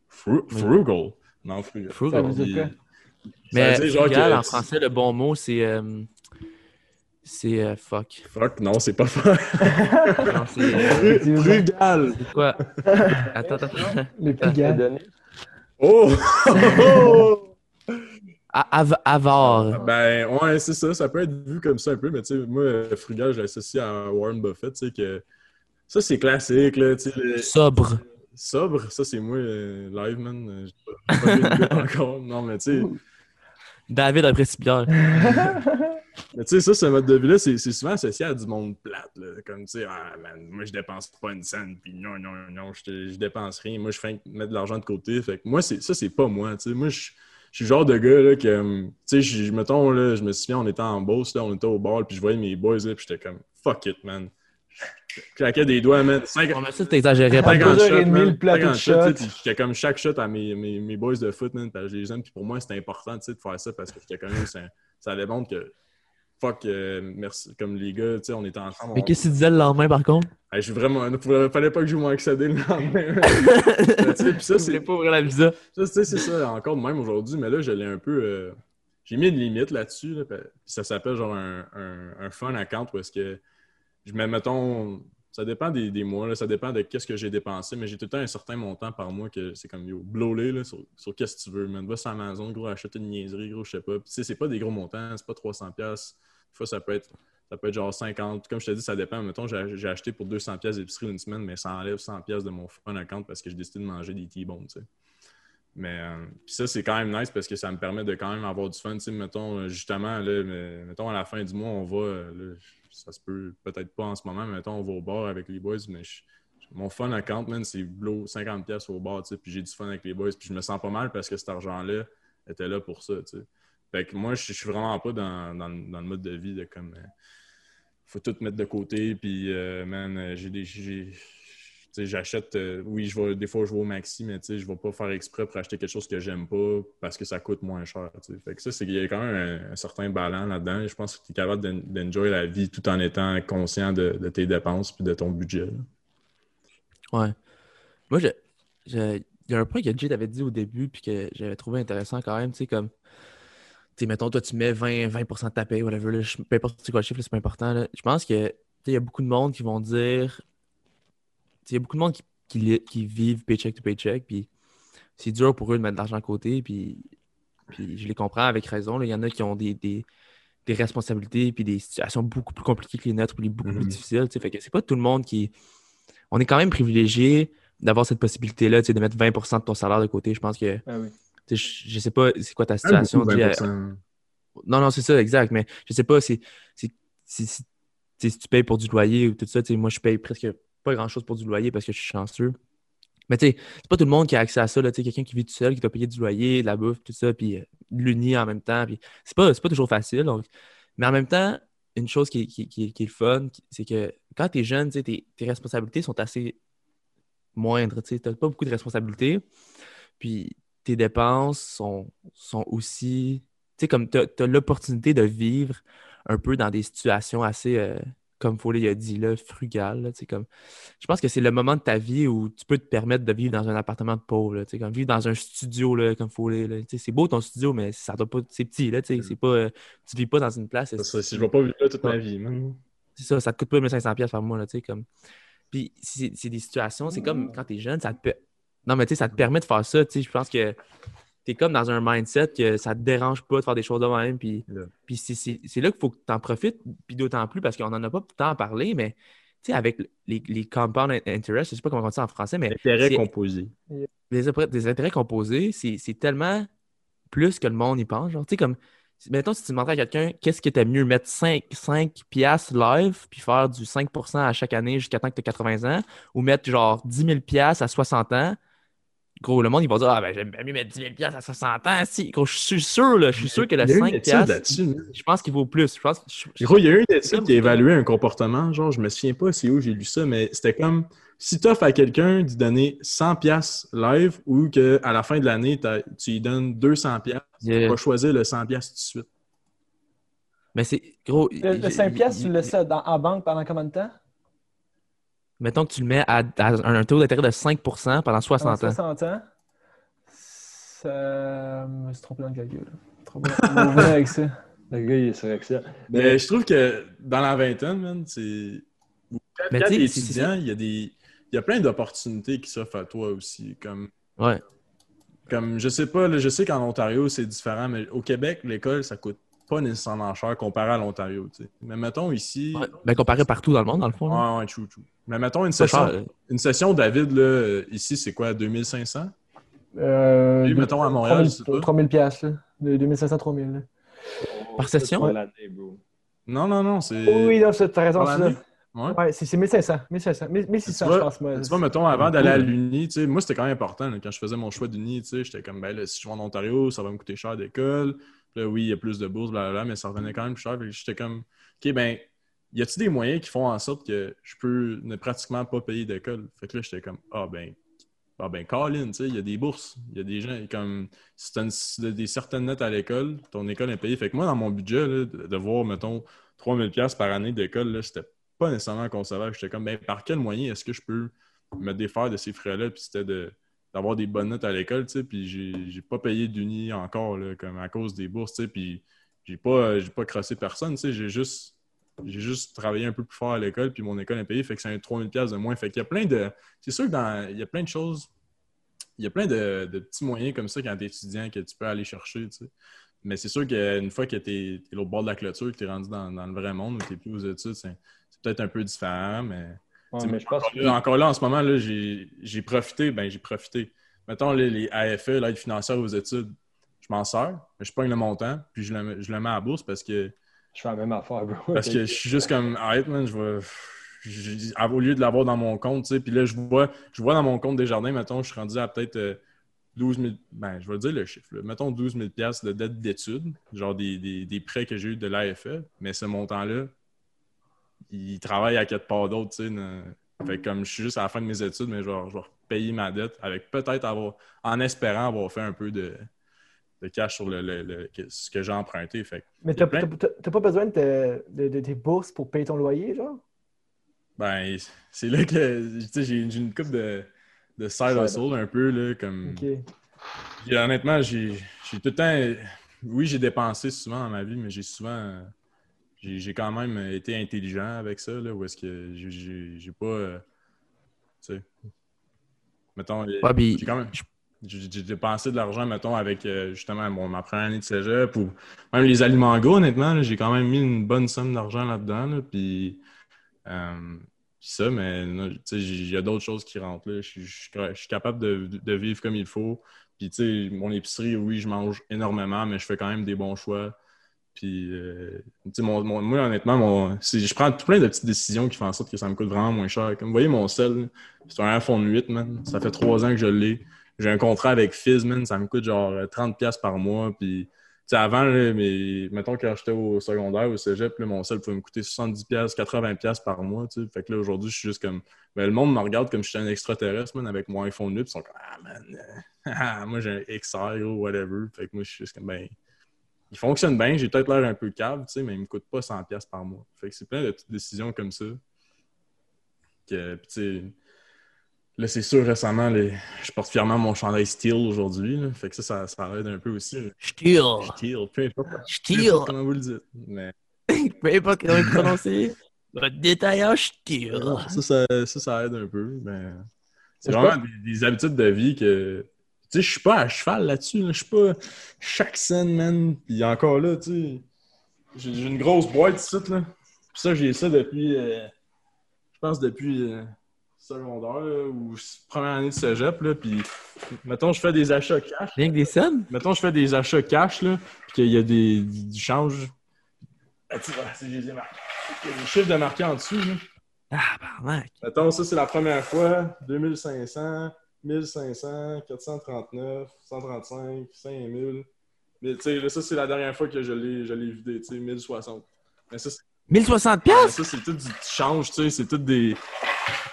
Fru- frugal. Non, frugal. Frugal. Ça veut dire quoi? Mais Ça veut dire genre frugal, que- en français, le bon mot, c'est. euh, c'est. euh, fuck. Fuck, non, c'est pas fuck. Non, c'est. euh. Frugal. c'est quoi? Attends, attends, T'as pigants. donné. Oh! Av- avare. ben, ouais, c'est ça. Ça peut être vu comme ça un peu, mais tu sais, moi, frugal, je l'associe à Warren Buffett, tu sais, que ça, c'est classique, là, tu sais. Sobre. Sobre, ça, c'est moi, euh, live, man. J'ai pas, pas encore. Non, mais tu sais, David après Cibière. mais tu sais, ça, ce mode de vie-là, c'est souvent associé à du monde plate, là. Comme, tu sais, ah, man, moi, je dépense pas une scène, puis non, non, non, je, je dépense rien. Moi, je fais mettre de l'argent de côté. Fait que moi, ça, c'est pas moi, tu sais. Moi, je suis le genre de gars, là, que, hum, tu sais, je- mettons, là, je me souviens, on était en Beauce, là, on était au bar, puis je voyais mes boys, là, puis j'étais comme, fuck it, man. Je claquais des doigts, man. Cinq- On met ça, t'exagérais pas. 50 deux heures shots, man. le plateau 50 de shots, J'étais comme chaque shot à mes, mes, mes boys de foot, man, parce que je les aime. Puis pour moi, c'était important tu sais, de faire ça parce que j'étais comme ça, ça démontre que fuck, euh, merci. Comme les gars, tu sais, on était ensemble. Mais on- qu'est-ce que tu disais le lendemain, par contre? Hey, je suis vraiment. Il fallait pas que je mon accédé le lendemain. Puis ça, Je c'est pas ouvrir la visa? ça, tu sais, c'est ça, encore de même aujourd'hui, mais là, je l'ai un peu. euh, J'ai mis une limite là-dessus, là, puis ça s'appelle genre un, un, un fun account où est-ce que je mets, mettons, ça dépend des, mois, ça dépend de qu'est-ce que j'ai dépensé, mais j'ai tout le temps un certain montant par mois que c'est comme, yo, blowlé, là, sur, sur qu'est-ce que tu veux, man. Va sur Amazon, gros, achète une niaiserie, gros, je sais pas. Puis, c'est pas des gros montants, c'est pas 300$. pièces Des fois, ça peut être. Ça peut être genre 50. Comme je te dis, ça dépend. Mettons, j'ai acheté pour 200$ pièces d'épicerie une semaine, mais ça enlève 100$ pièces de mon fun account parce que j'ai décidé de manger des T-bones, tu sais. Mais euh, ça, c'est quand même nice parce que ça me permet de quand même avoir du fun. Tu sais, mettons, euh, justement, là, mettons, à la fin du mois, on va, euh, ça se peut peut-être pas en ce moment, mais mettons, on va au bar avec les boys, mais mon fun account, man, c'est blow 50$ pièces au bar, puis j'ai du fun avec les boys, puis je me sens pas mal parce que cet argent-là était là pour ça, tu sais. Fait que moi, je suis vraiment pas dans, dans, dans le mode de vie de comme... euh, faut tout mettre de côté, puis, euh, man, euh, j'ai des... j'achète, euh, oui, je des fois je vais au maxi, mais je vais pas faire exprès pour acheter quelque chose que j'aime pas parce que ça coûte moins cher. Fait que ça, c'est qu'il y a quand même un, certain ballon là-dedans. Je pense que tu es capable d'en- d'enjoy la vie tout en étant conscient de, tes dépenses puis de ton budget. là. Ouais. Moi, je, il y a un point que Jay t'avait dit au début, puis que j'avais trouvé intéressant quand même, tu sais, comme, mettons, toi, tu mets 20, 20% de ta paye, whatever, peu importe quoi le chiffre, c'est pas important. Je pense que, il y a beaucoup de monde qui vont dire, il y a beaucoup de monde qui, qui, vivent paycheck to paycheck, puis c'est dur pour eux de mettre de l'argent à côté, puis, puis je les comprends avec raison, là. Il y en a qui ont des, des, des responsabilités, puis des situations beaucoup plus compliquées que les nôtres, puis beaucoup plus Mhm. difficiles, fait que c'est pas tout le monde qui... On est quand même privilégié d'avoir cette possibilité-là, de mettre 20% de ton salaire de côté. Je pense que, Ah oui. je, je sais pas c'est quoi ta même situation. beaucoup, tu sais, 20%. non, non, c'est ça, exact. Mais je sais pas si, si, si, si- tu sais, si tu payes pour du loyer ou tout ça. Moi, je paye presque pas grand-chose pour du loyer parce que je suis chanceux. Mais tu sais, c'est pas tout le monde qui a accès à ça. Quelqu'un qui vit tout seul, qui doit payer du loyer, de la bouffe, tout ça, puis euh, l'uni en même temps. Puis c'est pas, pas toujours facile. donc. Mais en même temps, une chose qui, est- qui, qui, est fun, c'est que quand tu es jeune, tes, tes responsabilités sont assez moindres. Tu n'as pas beaucoup de responsabilités. Puis tes dépenses sont, sont aussi. Tu sais, comme tu as, l'opportunité de vivre un peu dans des situations assez, euh, comme Foley a dit, là, frugales. là, comme, je pense que c'est le moment de ta vie où tu peux te permettre de vivre dans un appartement de pauvre. là, comme vivre dans un studio là, comme Foley. C'est beau ton studio, mais ça doit pas. C'est petit, là, c'est pas. euh, tu vis pas dans une place. Ça, si je vais pas vivre là toute ma vie. C'est ça, ça te coûte pas 1500 pièces par mois, là, comme... Puis c'est des situations, c'est comme quand t'es jeune, ça te... Non, mais tu sais, ça te permet de faire ça, tu sais, je pense que t'es comme dans un mindset que ça te dérange pas de faire des choses de même, puis, Yeah. puis c'est- là qu'il faut que t'en profites, puis d'autant plus, parce qu'on en a pas tant parlé, mais, tu sais, avec les, les compound interest, je sais pas comment on dit ça en français, mais Intérêt c'est- composé. des, intérêts composés, c'est tellement plus que le monde y pense. Genre, tu sais, comme, mettons, si tu demanderais à quelqu'un qu'est-ce que t'aimes mieux, mettre 5, 5 piastres live, puis faire du 5% à chaque année jusqu'à temps que tu as 80 ans, ou mettre genre 10 000 piastres à 60 ans, gros, le monde, ils vont dire, ah, ben, j'aime bien mieux mettre 10 000 à 60 ans. Si, gros, je suis sûr, là, je suis sûr que le Il y a eu une 5 étude là-dessus, man. je pense qu'il vaut plus. Je pense, je- Gros, il y a eu une étude qui a évalué un comportement, genre, je me souviens pas c'est où j'ai lu ça, mais c'était comme si tu offres à quelqu'un d'y donner 100$ piastres live ou qu'à la fin de l'année, t'as- tu lui donnes 200$, piastres, Yeah. tu vas choisir le 100$ piastres tout de suite. Mais c'est, gros. Le, le 5 piastres, tu le laisses en banque pendant combien de temps? Mettons que tu le mets à, à un taux d'intérêt de 5 pendant Pendant 60 ans. 60 ans? Ça... Je me suis trompé dans le calcul. là. Trop va avec ça. Le gars, il est sur Excel. Mais je trouve que dans la vingtaine, man, c'est. Quand t'es étudiant, il y a des. Il y a plein d'opportunités qui s'offrent à toi aussi. Comme, Ouais. comme je sais pas, là, je sais qu'en Ontario, c'est différent, mais au Québec, l'école, ça coûte pas nécessairement cher comparé à l'Ontario. tu sais. Mais mettons ici. Ouais. Ben, comparé partout dans le monde, dans le fond. là. Ouais, ouais, true, true. Mais mettons une session, cher, euh, une session David, là, ici, c'est quoi, 2500? Euh, Puis, de- mettons à Montréal, je sais 3000 pas. 3000 piastres, là. De 2500 3000. là. Par session? C'est l'année, bro. Non, non, non, c'est. Oui, non, c'est- t'as raison, c'est ça. Ouais. Ouais, c'est c'est 1500. 1500. 1600, Tu vois- je pense, moi. Tu vois, mettons, avant d'aller à l'Uni, tu sais, moi, c'était quand même important. là, quand je faisais mon choix d'Uni, tu sais, j'étais comme, ben là, si je vais en Ontario, ça va me coûter cher d'école. Là, oui, il y a plus de bourses, blablabla, mais ça revenait quand même plus cher. J'étais comme, OK, ben, y a-t-il des moyens qui font en sorte que je peux ne pratiquement pas payer d'école? Fait que là, j'étais comme, ah ben, ah ben, Colin, tu sais, il y a des bourses. Il y a des gens, comme, si tu as des certaines notes à l'école, ton école est payée. Fait que moi, dans mon budget, là, de, de voir, mettons, 3000$ par année d'école, là, c'était pas nécessairement concevable. J'étais comme, ben, par quel moyen est-ce que je peux me défaire de ces frais-là? Puis c'était d'avoir des bonnes notes à l'école, tu sais. Puis j'ai pas payé d'uni encore, là, comme à cause des bourses, tu sais. Puis j'ai pas, pas crossé personne, tu sais. J'ai juste, j'ai juste travaillé un peu plus fort à l'école, puis mon école est payée, fait que c'est un 3000$ de moins. Fait qu'il y a plein de. C'est sûr y a plein de choses. Il y a plein de, petits moyens comme ça quand t'es étudiant que tu peux aller chercher, tu sais. Mais c'est sûr qu'une fois que t'es es, l'autre bord de la clôture, que t'es rendu dans, le vrai monde, où t'es plus aux études, c'est peut-être un peu différent, mais. Ouais, T'sais, mais je pense encore, là, encore là, en ce moment, là, j'ai profité. Ben, j'ai profité. Mettons les, les AFE, l'aide financière aux études, je m'en sers, mais je pogne le montant, puis je le, mets- je le mets à la bourse parce que, je fais la même affaire, bro. parce que je suis juste comme, arrête, man, je vais. je- je- Au lieu de l'avoir dans mon compte, tu sais, puis là, je vois, je vois dans mon compte des jardins, mettons, je suis rendu à peut-être euh, 12 000, ben, je vais dire le chiffre, là. mettons 12 000 piastres de dette d'études, genre des, des, des prêts que j'ai eu de l'AFE, mais ce montant-là, il travaille à quelque part d'autre, tu sais. ne- Fait que comme je suis juste à la fin de mes études, mais je vais, je vais payer ma dette avec peut-être avoir, en espérant avoir fait un peu de, de cash sur le, le- ce que j'ai emprunté. Fait Mais t'as plein- pas besoin de, te- de- de tes bourses pour payer ton loyer, genre? ben, c'est là que, j'ai une coupe de, de side hustle un peu, là, comme... Honnêtement, j'ai tout le temps. Oui, j'ai dépensé souvent dans ma vie, mais j'ai souvent. J'ai quand même été intelligent avec ça, là, où est-ce que j'ai- pas. euh, tu sais. Mettons. Ouais, puis- j'ai quand même. J'ai dépensé de l'argent, mettons, avec euh, justement mon, ma première année de cégep ou même les aliments go, honnêtement. J'ai quand même mis une bonne somme d'argent là-dedans. là, puis, euh, puis ça, mais là, tu sais, il y a d'autres choses qui rentrent. Je suis capable de, de vivre comme il faut. Puis, tu sais, mon épicerie, oui, je mange énormément, mais je fais quand même des bons choix. Puis, euh, mon, mon- moi, honnêtement, mon, je prends tout plein de petites décisions qui font en sorte que ça me coûte vraiment moins cher. Comme vous voyez, mon sel, c'est un iPhone 8, man. Ça fait trois ans que je l'ai. J'ai un contrat avec Fizz, man. Ça me coûte genre 30$ par mois. Puis, tu sais, avant, là, mais, mettons, quand j'étais au secondaire, au cégep, là, mon sel pouvait me coûter 70$, 80$ par mois. Fait que là, aujourd'hui, je suis juste comme... Ben, le monde me regarde comme si j'étais un extraterrestre, man, avec mon iPhone 8. Ils sont comme, ah, man, euh, ah, moi, j'ai un XR, ou whatever. Fait que moi, je suis juste comme, ben... Il fonctionne bien, j'ai peut-être l'air un peu cave, tu sais, mais il me coûte pas 100$ par mois. Fait que c'est plein de petites décisions comme ça. Que, puis, tu sais... Là, c'est sûr, récemment, les... je porte fièrement mon chandail Steel aujourd'hui. là. Fait que ça, ça, ça aide un peu aussi. Steel. Steel, peu importe, Steel. comment vous le dites. Mais Peu importe comment le prononcer. Le détaillant Steel. ça, ça, ça, ça aide un peu. Mais c'est vraiment des, des habitudes de vie que. Sais, je suis pas à cheval là-dessus. là. Je suis pas chaque scène, man. Puis encore là, tu sais, j'ai une grosse boîte ici, là. Puis ça, j'ai ça depuis. euh, je pense depuis. euh, secondaire là, ou première année de cégep là, puis mettons je fais des achats cash Rien que des scènes? Mettons, je fais des achats cash, là, puis qu'il y a des, du change. Ah, tu vois, c'est-. Il y a des chiffres de marqués en dessous, là. Ah, barnac. Mettons, ça, c'est la première fois. 2500, 1500, 439, 135, 5000. Mais tu sais, là, ça, c'est la dernière fois que je l'ai vidé, tu sais, 1060. Mais ça, c'est 1060 Ouais, pièces? ça, c'est tout du change, tu sais, c'est tout des...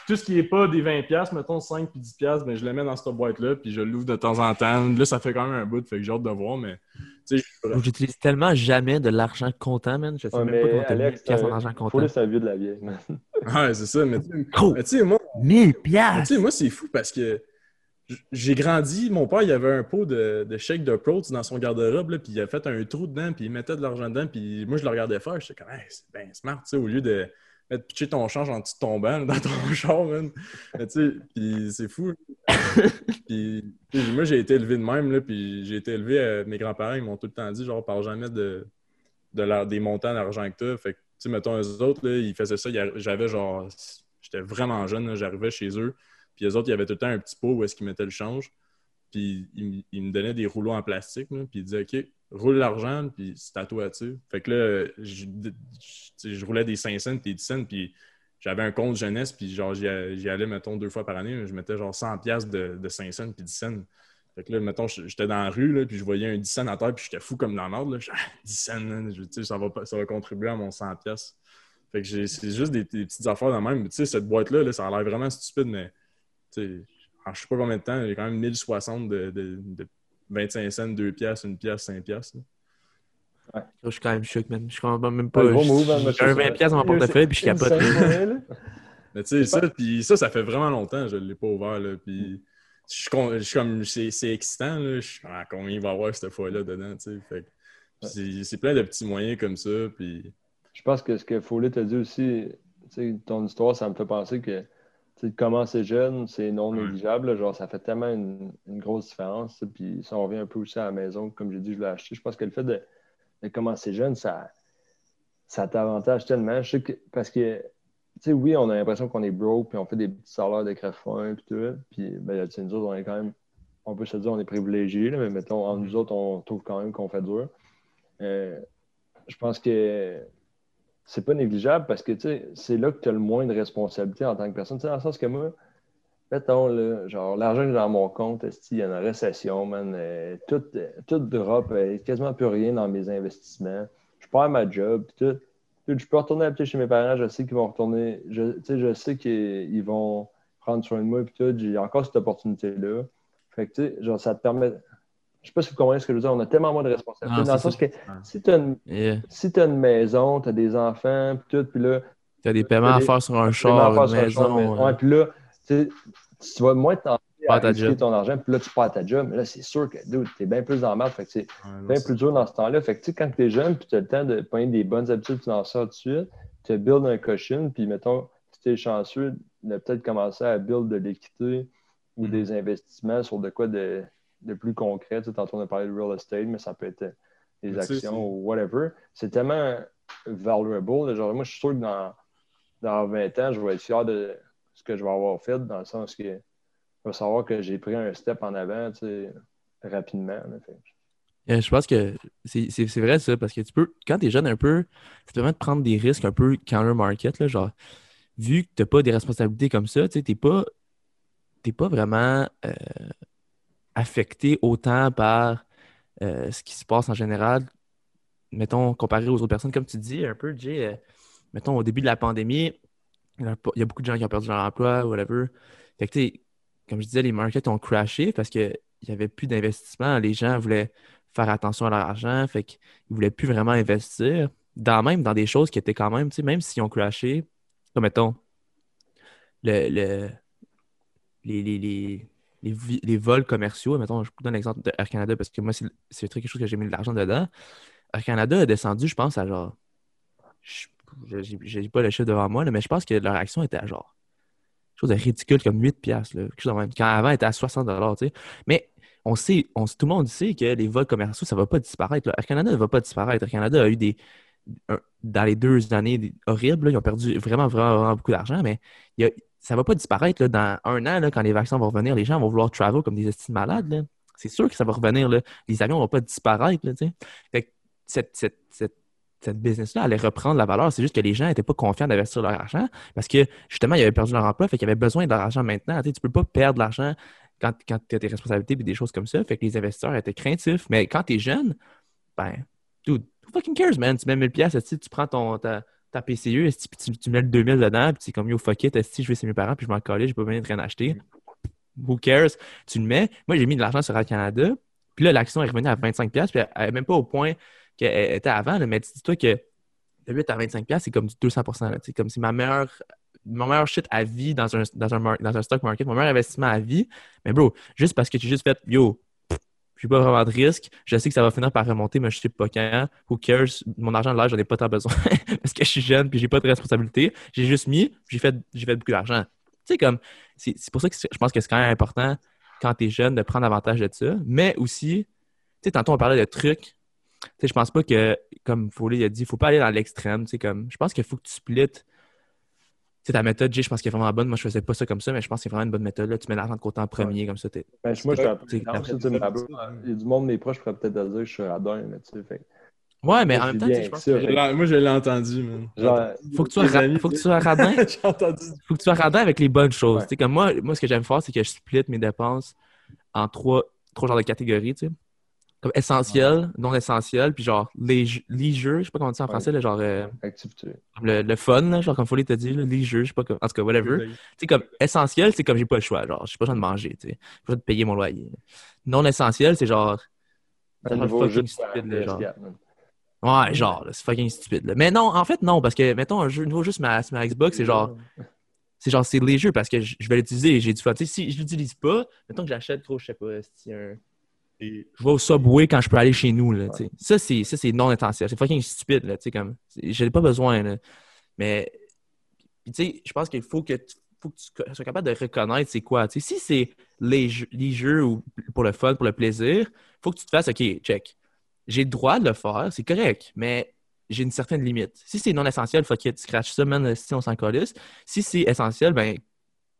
Tout ce qui est pas des 20$, piastres, mettons 5 puis 10$, ben, je le mets dans cette boîte-là, puis je l'ouvre de temps en temps. Là, ça fait quand même un bout, fait que j'ai hâte de voir, mais... Tu sais, je- J'utilise tellement jamais de l'argent comptant, man. Je sais Ouais, même pas comment t'as 1000 Alex, pièces en euh, argent faut comptant. laisser un vieux de la vieille, man. Ouais, c'est ça, mais tu sais, Gros, mais tu sais, moi, 1000 mais tu pièces! sais, moi, c'est fou parce que j'ai grandi, mon père, il avait un pot de, de shake de Protes dans son garde-robe, puis il a fait un trou dedans, puis il mettait de l'argent dedans, puis moi, je le regardais faire, j'étais comme, hey, c'est bien smart, tu sais, au lieu de mettre pitcher ton change en dessous de ton banc, dans ton char, man. Tu sais, puis c'est fou. puis, moi, j'ai été élevé de même, là, puis j'ai été élevé, euh, mes grands-parents, ils m'ont tout le temps dit, genre, parle jamais de, de des montants d'argent que t'as. Fait que, tu sais, mettons, eux autres, là, ils faisaient ça, j'avais genre, j'étais vraiment jeune, j'arrivais chez eux, puis les autres, il y avait tout le temps un petit pot où est-ce qu'ils mettaient le change. Puis ils, ils me donnaient des rouleaux en plastique, là, puis ils disaient OK, roule l'argent, puis c'est à toi, tu. Fait que là, je, je roulais des 5 cents, puis des 10 cents, puis j'avais un compte jeunesse, puis genre, j'y allais, mettons, deux fois par année. Je mettais genre 100 piastres de, de 5 cents, puis 10 cents. Fait que là, mettons, j'étais dans la rue, là, puis je voyais un 10 cents à terre, puis j'étais fou comme dans l'ordre. là. Ah, 10 cents, man, je- tu sais, ça va, ça va contribuer à mon 100 piastres. Fait que c'est juste des, petites affaires de même. Tu sais, cette boîte-là, là, ça a l'air vraiment stupide, mais en je sais pas combien de temps, j'ai quand même 1060 de, de, de 25 cents, 2 piastres, 1 piastre, 5 piastres. là. Je suis quand même choqué, man. Je comprends même Pas hein, J'ai monsieur, un ça. 20 pièces dans mon portefeuille, puis je capote. Mais tu sais, ça, puis ça, ça fait vraiment longtemps, je l'ai pas ouvert, là, puis je suis con- je suis comme, c'est c'est excitant, là, je suis ah, combien il va y avoir cette fois-là dedans, tu sais, fait c'est plein de petits moyens comme ça, puis Je pense que ce que Foley t'a dit aussi, tu sais, ton histoire, ça me fait penser que sais, commencer jeune, c'est non négligeable. là. Genre, ça fait tellement une, une grosse différence. sais. Puis si on revient un peu aussi à la maison, comme j'ai dit, je l'ai acheté. Je pense que le fait de, de commencer jeune, ça, ça t'avantage tellement. Je sais que, parce que, tu sais, oui, on a l'impression qu'on est broke, puis on fait des petits salaires de crève-faim, puis tout. Puis, ben, nous autres, on est quand même, on peut se dire, on est privilégiés, là, mais mettons, entre nous autres, on trouve quand même qu'on fait dur. Euh, je pense que c'est pas négligeable parce que c'est là que tu as le moins de responsabilité en tant que personne. Dans le sens que moi, mettons, là, genre, l'argent que j'ai dans mon compte, il y a une récession, man. euh, tout, euh, tout drop, euh, quasiment plus rien dans mes investissements. Je perds ma job, tout. Je peux retourner chez mes parents, je sais qu'ils vont retourner. Je, je sais qu'ils vont prendre soin de moi, puis tout. J'ai encore cette opportunité-là. Fait que, genre, ça te permet. Je sais pas si vous comprenez ce que je veux dire. On a tellement moins de responsabilités. Dans le sens que si tu as Yeah. si tu as une maison, tu as des enfants, puis tout, puis là, T'as des paiements à des- faire sur un tu char, une faire sur un char, maison. mais- ouais, puis là, tu tu vas moins t'en à ta risquer job. ton argent, puis là, tu perds ta job. Mais là, c'est sûr que, dude, t'es bien plus la merde. Fait que c'est ouais, bien plus dur dans ce temps-là. Fait que, tu sais, quand t'es jeune, puis tu as le temps de prendre des bonnes habitudes, tu en sors tout de suite, tu build un cushion, puis mettons, si t'es chanceux, de peut-être commencer à build de l'équité ou Mhm. des investissements sur de quoi de, de plus concret. Tu sais, tantôt, on a parlé de real estate, mais ça peut être des Mais actions ou whatever. C'est tellement valuable. Genre, moi, je suis sûr que dans, dans 20 ans, je vais être fier de ce que je vais avoir fait, dans le sens que je vais savoir que j'ai pris un step en avant, tu sais, rapidement. là. Fait que- Euh, je pense que c'est c'est- c'est vrai ça, parce que tu peux, quand tu es jeune un peu, ça te permet de prendre des risques un peu counter market, là, genre, vu que tu n'as pas des responsabilités comme ça, tu sais, t'es pas, t'es pas vraiment euh, affecté autant par euh, ce qui se passe en général, mettons, comparé aux autres personnes, comme tu dis, un peu, Jay, euh, mettons, au début de la pandémie, il y a beaucoup de gens qui ont perdu leur emploi, whatever. Fait que, comme je disais, les markets ont crashé parce qu'il n'y avait plus d'investissement. Les gens voulaient faire attention à leur argent, fait qu'ils ne voulaient plus vraiment investir, dans, même dans des choses qui étaient quand même, même s'ils ont crashé, comme mettons, le, le- les, les, les, vols commerciaux, mettons, je vous donne l'exemple de Air Canada parce que moi, c'est quelque chose que j'ai mis de l'argent dedans. Air Canada a descendu, je pense, à genre, je n'ai pas le chiffre devant moi, là, mais je pense que leur action était à genre, chose de ridicule comme 8 piastres, là, quelque chose. Quand avant, elle était à 60 tu sais. Mais on sait, on, tout le monde sait que les vols commerciaux, ça ne va pas disparaître. Air Canada ne va pas disparaître. Air Canada a eu des. dans les deux années horribles, là, ils ont perdu vraiment, vraiment, vraiment beaucoup d'argent, mais il y a- ça va pas disparaître là, dans un an, là, quand les vaccins vont revenir. Les gens vont vouloir travel comme des estimes malades. C'est sûr que ça va revenir. là. Les avions vont pas disparaître. Là, fait que cette, cette, cette, business-là allait reprendre la valeur. C'est juste que les gens n'étaient pas confiants d'investir leur argent parce que justement, ils avaient perdu leur emploi, fait qu'ils avaient besoin de leur argent maintenant. Tu ne peux pas perdre l'argent quand, quand tu as tes responsabilités et des choses comme ça. Fait que les investisseurs étaient craintifs. Mais quand tu es jeune, ben, dude, who fucking cares, man? Tu mets 1000 pièces, tu prends ton, ta, ta esti, puis tu, tu mets le 2000 dedans, puis c'est comme yo, fuck it, esti, je vais chez mes parents, puis je m'en collais, j'ai pas besoin de rien acheter? Who cares? Tu le mets. Moi, j'ai mis de l'argent sur Air Canada, puis là, l'action est revenue à 25 pièces, puis elle n'est même pas au point qu'elle était avant, mais dis-toi que de 8 à 25 pièces, c'est comme du 200 là, tu sais, comme c'est ma meilleure mon shit à vie dans un, dans un, dans un stock market, mon meilleur investissement à vie. Mais bro, juste parce que j'ai juste fait yo, j'ai pas vraiment de risque, je sais que ça va finir par remonter, mais je sais pas quand. Who cares? Mon argent de l'âge, j'en ai pas tant besoin parce que je suis jeune puis j'ai pas de responsabilité. J'ai juste mis, j'ai fait, j'ai fait beaucoup d'argent. Tu sais, comme, c'est pour ça que je pense que c'est quand même important quand t'es jeune de prendre avantage de ça. Mais aussi, tu sais, tantôt on parlait de trucs. Tu sais, je pense pas que, comme Foley a dit, faut pas aller dans l'extrême. Tu sais, comme, je pense qu'il faut que tu splits. Sais, ta méthode, Jay, je pense qu'elle est vraiment bonne. Moi, je faisais pas ça comme ça, mais je pense que c'est vraiment une bonne méthode. Là. Tu mets l'argent de côté en premier, comme ça. t'es- Ben, moi, je suis C'est- Il y a du monde, mes proches, je pourrais peut-être te dire que je suis radin, mais tu sais, fait. Ouais, mais en même temps, je pense que Moi, je l'ai entendu, man. Genre, faut que tu sois, Tes ra- amis, faut que tu sois radin. Entendu. faut que tu sois radin avec les bonnes choses. Ouais. Comme moi, moi, ce que j'aime faire, c'est que je split mes dépenses en trois, trois genres de catégories, tu sais. Comme essentiel, non essentiel, puis genre léger, leisure, je sais pas comment on dit en Ouais. français, là, genre euh, activité. le, le fun, là, genre comme Foley t'a dit, là, leisure, je sais pas, comme- en tout cas, whatever. Tu sais, comme essentiel, c'est comme j'ai pas le choix, genre, j'ai pas besoin de manger, tu sais. J'ai pas besoin de payer mon loyer. Non essentiel, c'est genre. C'est fucking stupide, là, genre. PS4, man. Ouais, genre, là, c'est fucking stupide. Là. Mais non, en fait, non, parce que, mettons, un jeu nouveau juste ma, ma Xbox, c'est genre, c'est genre, c'est léger parce que je vais l'utiliser et j'ai du fun. Tu sais, si je l'utilise pas, mettons que j'achète trop, je sais pas, si un. Je vais au Subway quand je peux aller chez nous, là. Ça, c'est, ça, c'est non intentionnel. C'est fucking stupide, là, tu sais, comme. c'est- J'en ai pas besoin, là. Mais, je pense qu'il faut que tu, faut que tu sois capable de reconnaître c'est quoi. Si c'est léger, léger ou pour le fun, pour le plaisir, faut que tu te fasses, OK, check. J'ai le droit de le faire, c'est correct, mais j'ai une certaine limite. Si c'est non essentiel, faut que tu scratches ça, man, si on s'en calisse. Si c'est essentiel, ben,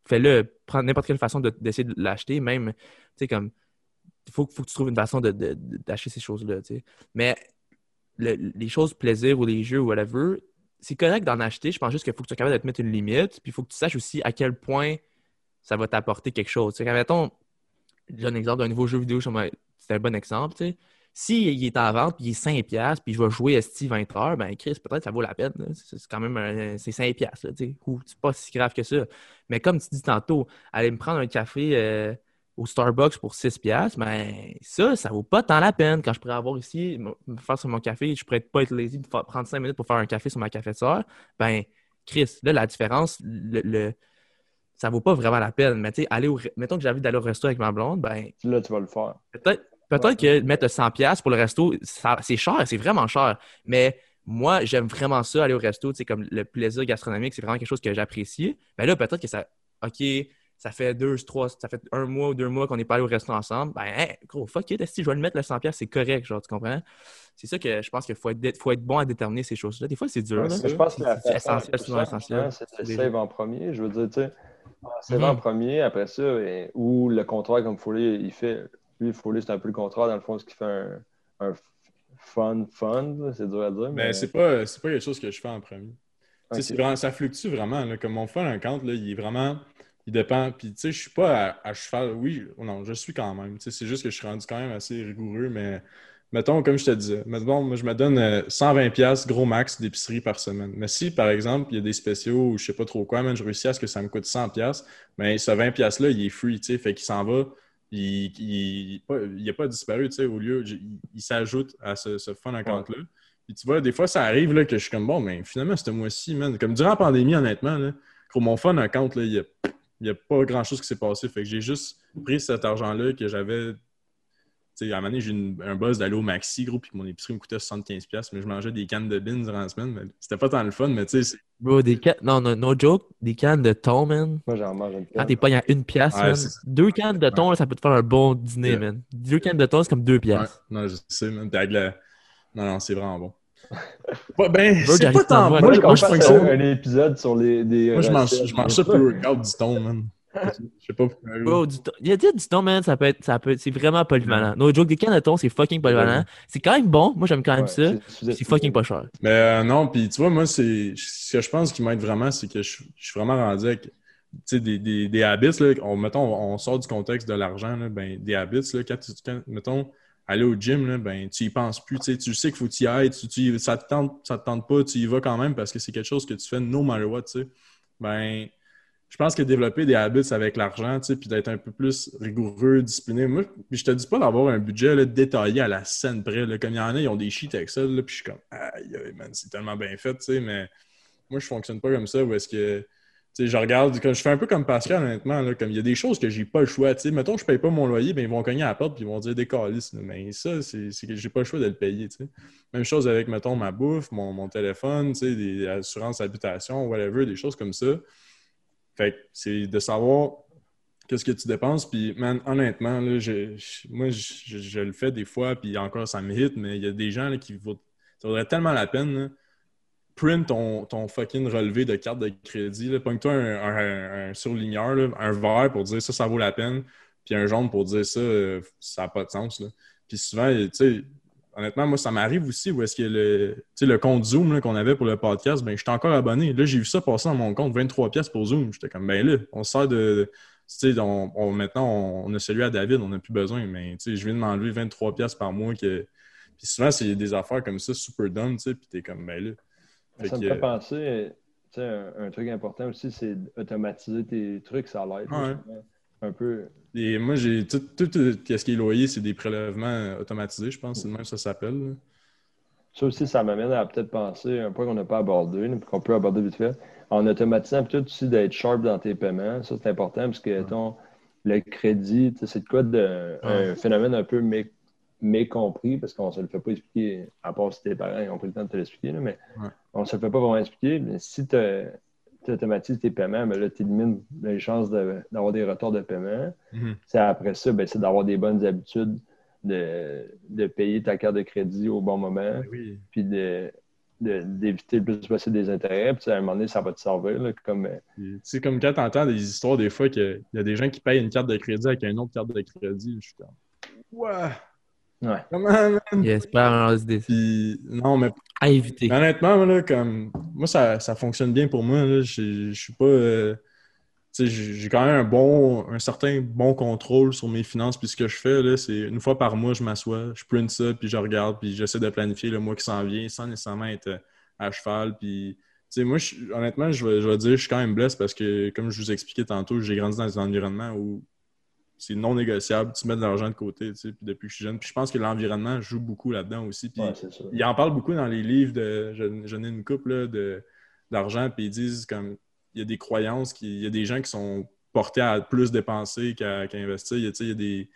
fais-le. Prends n'importe quelle façon de- d'essayer de l'acheter, même, tu sais, comme, il faut, faut que tu trouves une façon de- de- d'acheter ces choses-là. Mais le- les choses plaisir ou les jeux ou whatever, c'est correct d'en acheter. Je pense juste qu'il faut que tu sois capable de te mettre une limite, puis il faut que tu saches aussi à quel point ça va t'apporter quelque chose. Sais, mettons, j'ai un exemple d'un nouveau jeu vidéo, c'est un bon exemple, tu sais. S'il est en vente, puis il est 5$, puis je vais jouer Esti 20 heures, ben Chris, peut-être ça vaut la peine. C'est quand même c'est 5$, là, tu sais. Ou c'est pas si grave que ça. Mais comme tu dis tantôt, aller me prendre un café euh, au Starbucks pour 6$, ben ça, ça vaut pas tant la peine. Quand je pourrais avoir ici, me faire sur mon café, je pourrais pas être lazy de prendre 5 minutes pour faire un café sur ma cafetière, ben Chris, là, la différence, le, le- ça vaut pas vraiment la peine. Mais tu sais, aller au, mettons que j'ai envie d'aller au resto avec ma blonde, ben Là, tu vas le faire. Peut-être que mettre 100$ piastres pour le resto, ça- c'est cher, c'est vraiment cher. Mais moi, j'aime vraiment ça, aller au resto, tu sais, comme le plaisir gastronomique, c'est vraiment quelque chose que j'apprécie. Mais là, peut-être que ça, OK, ça fait deux, trois, ça fait un mois ou deux mois qu'on n'est pas allé au resto ensemble. Ben, hey, gros, fuck it, si je vais le mettre le 100$, piastres, c'est correct, genre, tu comprends? C'est ça que je pense qu'il faut être, faut être bon à déterminer ces choses-là. Des fois, c'est dur. Ouais, là. Je pense que la C'est essentiel, c'est non essentiel. hein, c'est save en premier. Je veux dire, tu sais, save Mhm. en premier, après ça, et- ou le contraire comme Foley, il fait. Lui, Foley, c'est un peu le contraire, dans le fond, ce qui fait un, un fun, fun, c'est dur à dire. Mais Mais, c'est pas, c'est pas quelque chose que je fais en premier. Vraiment- ça fluctue vraiment. là. Comme mon fun account, là, il est vraiment. Il dépend. Puis, tu sais, je suis pas à, à cheval. Oui, non, je suis quand même. Tu sais, c'est juste que je suis rendu quand même assez rigoureux. Mais, mettons, comme je te disais, mettons, moi, je me donne euh, 120$ gros max d'épicerie par semaine. Mais si, par exemple, il y a des spéciaux ou je sais pas trop quoi, man, je réussis à ce que ça me coûte 100$, mais ce 20$-là, il est free, tu sais. Fait qu'il s'en va. Il il- pas- il n'a pas disparu, tu sais, au lieu, il, il s'ajoute à ce, ce fun account-là. Puis tu vois, des fois, ça arrive là, que je suis comme bon, mais finalement, ce mois-ci, man, comme durant la pandémie, honnêtement, là, gros, mon fun account, là, il a, il y a pas grand-chose qui s'est passé. Fait que j'ai juste pris cet argent-là que j'avais. Tu sais, à un moment donné, j'ai une- un buzz d'aller au Maxi, gros, puis mon épicerie me coûtait 75$, mais je mangeais des cannes de bins durant la semaine. mais C'était pas tant le fun, mais tu sais, Bro, des cannes, non, non, no joke, des cannes de thon, man. moi, j'en mange une Quand canne. t'es pas, il y a une pièce, Ouais, man. Deux cannes de thon, ça peut te faire un bon dîner, man. Deux cannes de thon, c'est comme deux ouais, pièces. non, je sais, man. Puis avec la- Non, non, c'est vraiment bon. Ouais, ben, c'est pas tant. Moi, je- je fasse fonctionne. un, épisode sur les, des Moi, je mange, ça pour regarde du thon, man. Je sais pas pourquoi. Bro, du thon- il y a dit du thon, man, ça peut être, ça peut être- c'est vraiment polyvalent. No joke, des cannes de thon, c'est fucking polyvalent. C'est quand même bon. Moi, j'aime quand même Ouais, ça. c'est- C'est fucking pas cher. Mais euh, non, puis tu vois, moi, c'est ce que je pense qui m'aide vraiment, c'est que je, je suis vraiment rendu avec sais, des, des, des habits, là, on, mettons, on sort du contexte de l'argent, là, ben, des habits, là, quand, tu- quand, mettons, aller au gym, là, ben, tu y penses plus, tu sais, tu sais qu'il faut que tu y ailles, tu, tu ça te tente, ça te tente pas, tu y vas quand même parce que c'est quelque chose que tu fais no matter what, tu sais. Ben, je pense que développer des habits avec l'argent, tu puis d'être un peu plus rigoureux, discipliné. Moi, je te dis pas d'avoir un budget détaillé à la scène près. là. Comme il y en a, ils ont des sheets Excel, là, puis je suis comme, aïe, man, c'est tellement bien fait, tu sais, mais moi, je fonctionne pas comme ça, où est-ce que, je regarde, je fais un peu comme Pascal, honnêtement, là, comme il y a des choses que j'ai pas le choix, tu sais, mettons, je paye pas mon loyer, ben ils vont cogner à la porte, puis ils vont dire des mais ça, c'est que j'ai pas le choix de le payer. Même chose avec, mettons, ma bouffe, mon, mon téléphone, des assurances habitation, whatever, des choses comme ça. Fait que c'est de savoir qu'est-ce que tu dépenses. Puis, man, honnêtement, là, je- moi, je, je- je le fais des fois, puis encore, ça me hit, mais il y a des gens là, qui vaut- ça vaudrait tellement la peine. Print ton, ton fucking relevé de carte de crédit. Pogne-toi un, un- surligneur, un vert pour dire ça, ça vaut la peine, puis un jaune pour dire ça, ça n'a pas de sens. Puis souvent, tu sais, honnêtement, moi, ça m'arrive aussi où est-ce que le, le compte Zoom qu'on avait pour le podcast, ben, j'étais encore abonné. Là, j'ai vu ça passer dans mon compte, 23 pièces pour Zoom. J'étais comme, ben là, on sort de... Sais, on, on- maintenant, on, a celui à David, on n'a plus besoin, mais je viens de m'enlever 23 pièces par mois. Que... Puis souvent, c'est des affaires comme ça, super dumb, tu sais, puis t'es comme, ben là. Fait Ça me que, fait penser, tu sais, un, un truc important aussi, c'est d'automatiser tes trucs, ça l'aide. Ouais. Un peu. Et moi, j'ai tout, tout, tout ce qui est loyer, c'est des prélèvements euh, automatisés, je pense, c'est le même que ça s'appelle. Ça aussi, ça m'amène à peut-être penser un point qu'on n'a pas abordé, puis qu'on peut aborder vite fait. En automatisant peut-être aussi d'être sharp dans tes paiements. Ça, c'est important parce que ton, le crédit, tu sais, c'est de quoi de, un phénomène un peu mé- mécompris parce qu'on ne se le fait pas expliquer, à part si tes parents ils ont pris le temps de te l'expliquer, mais. On ne se fait pas vraiment expliquer. Mais si tu automatises tes paiements, ben là, tu élimines les chances de- d'avoir des retards de paiement. Mhm. Après ça, ben, c'est d'avoir des bonnes habitudes de, de payer ta carte de crédit au bon moment Ben oui. puis de- d'éviter le plus possible des intérêts. Puis à un moment donné, ça va te servir. là, comme, euh, C'est comme quand tu entends des histoires des fois qu'il y a des gens qui payent une carte de crédit avec une autre carte de crédit. Je suis comme, ouais, ouais. comment, man? J'espère en. Puis, non, mais À éviter. Mais honnêtement, moi, là, comme, moi, ça, ça fonctionne bien pour moi. là. Je je suis pas. euh, tu sais, j'ai quand même un bon, un certain bon contrôle sur mes finances. Puis ce que je fais, là, c'est une fois par mois, je m'assois, je print ça, puis je regarde, puis j'essaie de planifier le mois qui s'en vient sans nécessairement être euh, à cheval. Puis, tu sais, moi, je- honnêtement, je vais, je vais dire, je suis quand même blessé parce que, comme je vous expliquais tantôt, j'ai grandi dans un environnement où c'est non négociable. Tu mets de l'argent de côté, tu sais, puis depuis que je suis jeune. Puis je pense que l'environnement joue beaucoup là-dedans aussi. Puis Ouais, il en parle beaucoup dans les livres de je, je n'ai une couple là, de d'argent puis ils disent comme il y a des croyances qui il y a des gens qui sont portés à plus dépenser qu'à investir il y a, tu sais, il y a des,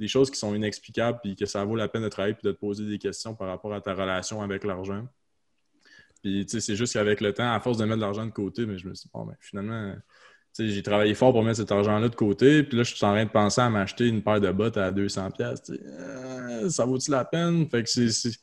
des choses qui sont inexplicables puis que ça vaut la peine de travailler puis de te poser des questions par rapport à ta relation avec l'argent puis tu sais c'est juste qu'avec le temps à force de mettre de l'argent de côté mais je me suis dit bon ben finalement j'ai travaillé fort pour mettre cet argent-là de côté, puis là, je suis en train de penser à m'acheter une paire de bottes à 200$. piastres, tu sais. Euh, ça vaut-il la peine? Fait que c'est-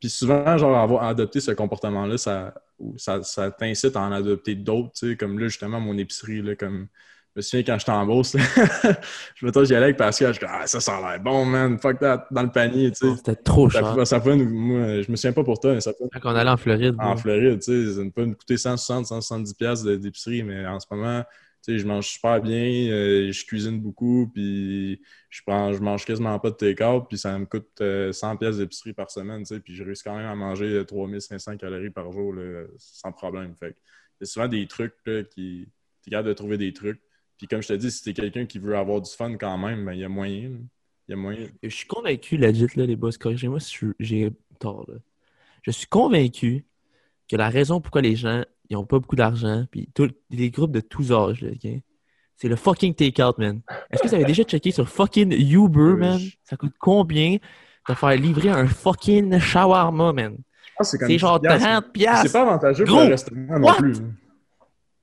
puis souvent, genre, avoir adopté ce comportement-là, ça, ça, ça t'incite à en adopter d'autres, comme là, justement, mon épicerie, là, comme, je me souviens quand j'étais en là, je me j'y allais avec Pascal, je dis, ah, ça, ça a l'air bon, man, fuck that, dans le panier, tu sais. C'était trop cher. ça peut nous- moi, je me souviens pas pour toi, mais ça peut Quand on allait en Floride. en. Floride, tu sais, ça ne peut me coûter 160, 170 pièces d'épicerie, mais en ce moment, je mange super bien, euh, je cuisine beaucoup, puis je prends, je mange quasiment pas de take-out, puis ça me coûte euh, 100 pièces d'épicerie par semaine, tu puis je réussis quand même à manger euh, 3500 calories par jour, sans problème. Fait que il y a souvent des trucs là, qui... T'es capable de trouver des trucs. Puis comme je te dis, si t'es quelqu'un qui veut avoir du fun quand même, ben, il y a moyen. Il y a moyen. Je suis convaincu, legit, là, les boss, corrigez-moi si j'ai tort. Là. Je suis convaincu que la raison pourquoi les gens ils ont pas beaucoup d'argent, puis tous les groupes de tous âges, là, c'est le fucking take-out, man. Est-ce que vous avez déjà checké sur fucking Uber, man? Ça coûte combien de faire livrer un fucking shawarma, man? Ah, c'est C'est genre 30 C'est piastres. pas avantageux pour Gros, le restaurant non plus. là.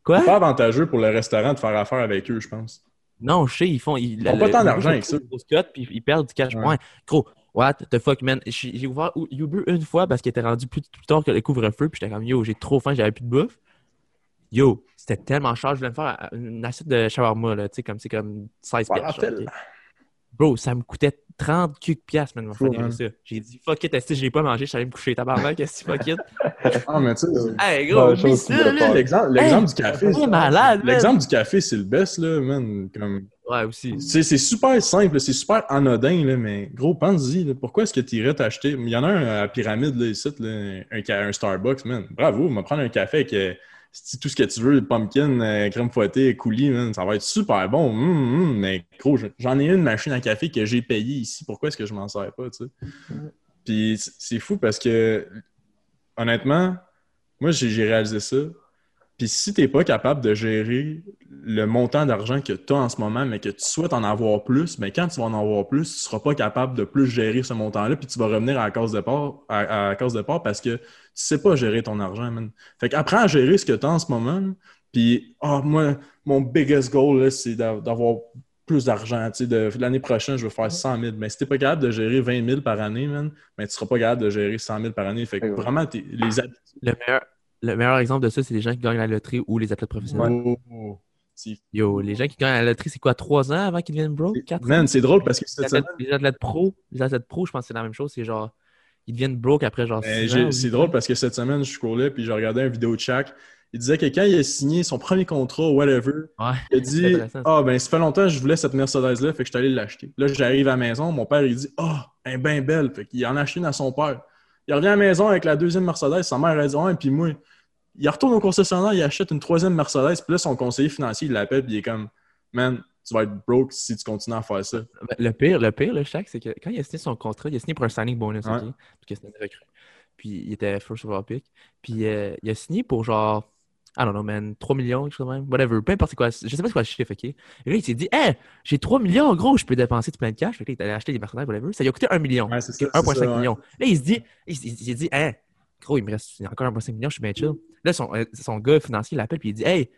Quoi? C'est pas avantageux pour le restaurant de faire affaire avec eux, je pense. Non, je sais, ils font. Ils, Ils ont pas tant d'argent avec ça. Puis ils perdent du cash. Ouais. Gros, what the fuck, man? J'ai j'ai ouvert Uber une fois parce qu'il était rendu plus, plus tard que le couvre-feu, puis j'étais comme, yo, j'ai trop faim, j'avais plus de bouffe. Yo, c'était tellement cher. Je voulais me faire une assiette de shawarma, là, tu sais, comme c'est comme 16 piastres. Bro, ça me coûtait 30 cucs piastres, man, ça. J'ai dit, fuck it, esti, je l'ai pas mangé, allé me coucher, tabarnak, qu'est-ce que fuck it? Ah, mais tu sais, Hey, gros, l'exemple l'exemple du café. C'est malade. L'exemple du café, c'est le best, là, man. Comme... C'est super simple, c'est super anodin, là, mais gros, pense-y, pourquoi est-ce que tu irais t'acheter? Il y en a un à pyramide, là, ici, un, un Starbucks, man. Bravo, va prendre un café avec euh, tout ce que tu veux, pumpkin, euh, crème fouettée, coulis. Ça va être super bon. Hum, hum, mais gros, j'en ai une machine à café que j'ai payée ici. Pourquoi est-ce que je m'en sers pas, tu sais? Puis c'est fou parce que, honnêtement, moi, j'ai réalisé ça. Puis si tu n'es pas capable de gérer le montant d'argent que tu as en ce moment, mais que tu souhaites en avoir plus, mais quand tu vas en avoir plus, tu ne seras pas capable de plus gérer ce montant-là, puis tu vas revenir à la case de départ, à, à la case de départ parce que tu sais pas gérer ton argent, man. Fait qu'apprends à gérer ce que tu as en ce moment, puis ah, moi, mon biggest goal, là, c'est d'a- d'avoir plus d'argent. tu sais, de- L'année prochaine, je veux faire 100 000. Mais si tu pas capable de gérer 20 000 par année, man, ben, tu seras pas capable de gérer 100 000 par année. Fait que vraiment, les habitudes. Le meilleur, le meilleur exemple de ça, c'est les gens qui gagnent la loterie ou les athlètes professionnels. Oh, Yo, les gens qui gagnent la loterie, c'est quoi, 3 ans avant qu'ils deviennent broke? 4 ans? Man, c'est drôle parce que Les athlètes, semaine, les athlètes pro, les athlètes pro, je pense que c'est la même chose. C'est genre, ils deviennent broke après genre Ben, 6 j'ai- ans. ou c'est drôle parce que cette semaine, je scrollais puis je regardais une vidéo de Shaq. Il disait que quand il a signé son premier contrat, whatever, Ouais. il a dit. Ah, ben, ça fait longtemps que je voulais cette Mercedes-là, fait que je suis allé l'acheter. Là, j'arrive à la maison, mon père, il dit Ah, elle est bien belle. Fait qu'il en a acheté une à son père. Il revient à la maison avec la deuxième Mercedes, sa mère, elle dit Ouais, puis moi, il retourne au concessionnaire, il achète une troisième Mercedes, puis là, son conseiller financier, il l'appelle, puis il est comme Man, tu vas être broke si tu continues à faire ça. Ben, Le pire, le pire, le Shaq, c'est que quand il a signé son contrat, il a signé pour un signing bonus, Ouais. OK? Parce que c'était une recrue. Puis il était first overall pick. Puis euh, il a signé pour genre, I don't know, man, 3 millions, quelque chose de même. Whatever, peu importe quoi. Je sais pas c'est quoi le chiffre, OK? Et là, il s'est dit, hey, j'ai 3 millions, gros, je peux dépenser tout plein de cash. Fait que là, il est allé acheter des Mercedes, whatever. Ça lui a coûté 1 million. Ouais, c'est ça, OK? c'est 1,5 ça, ouais. million. Là, il se dit, il, il- il s'est dit, hey, gros, il me reste encore 1,5 million, je suis bien chill. Là, son, euh, son gars financier l'appelle, puis il dit, hey,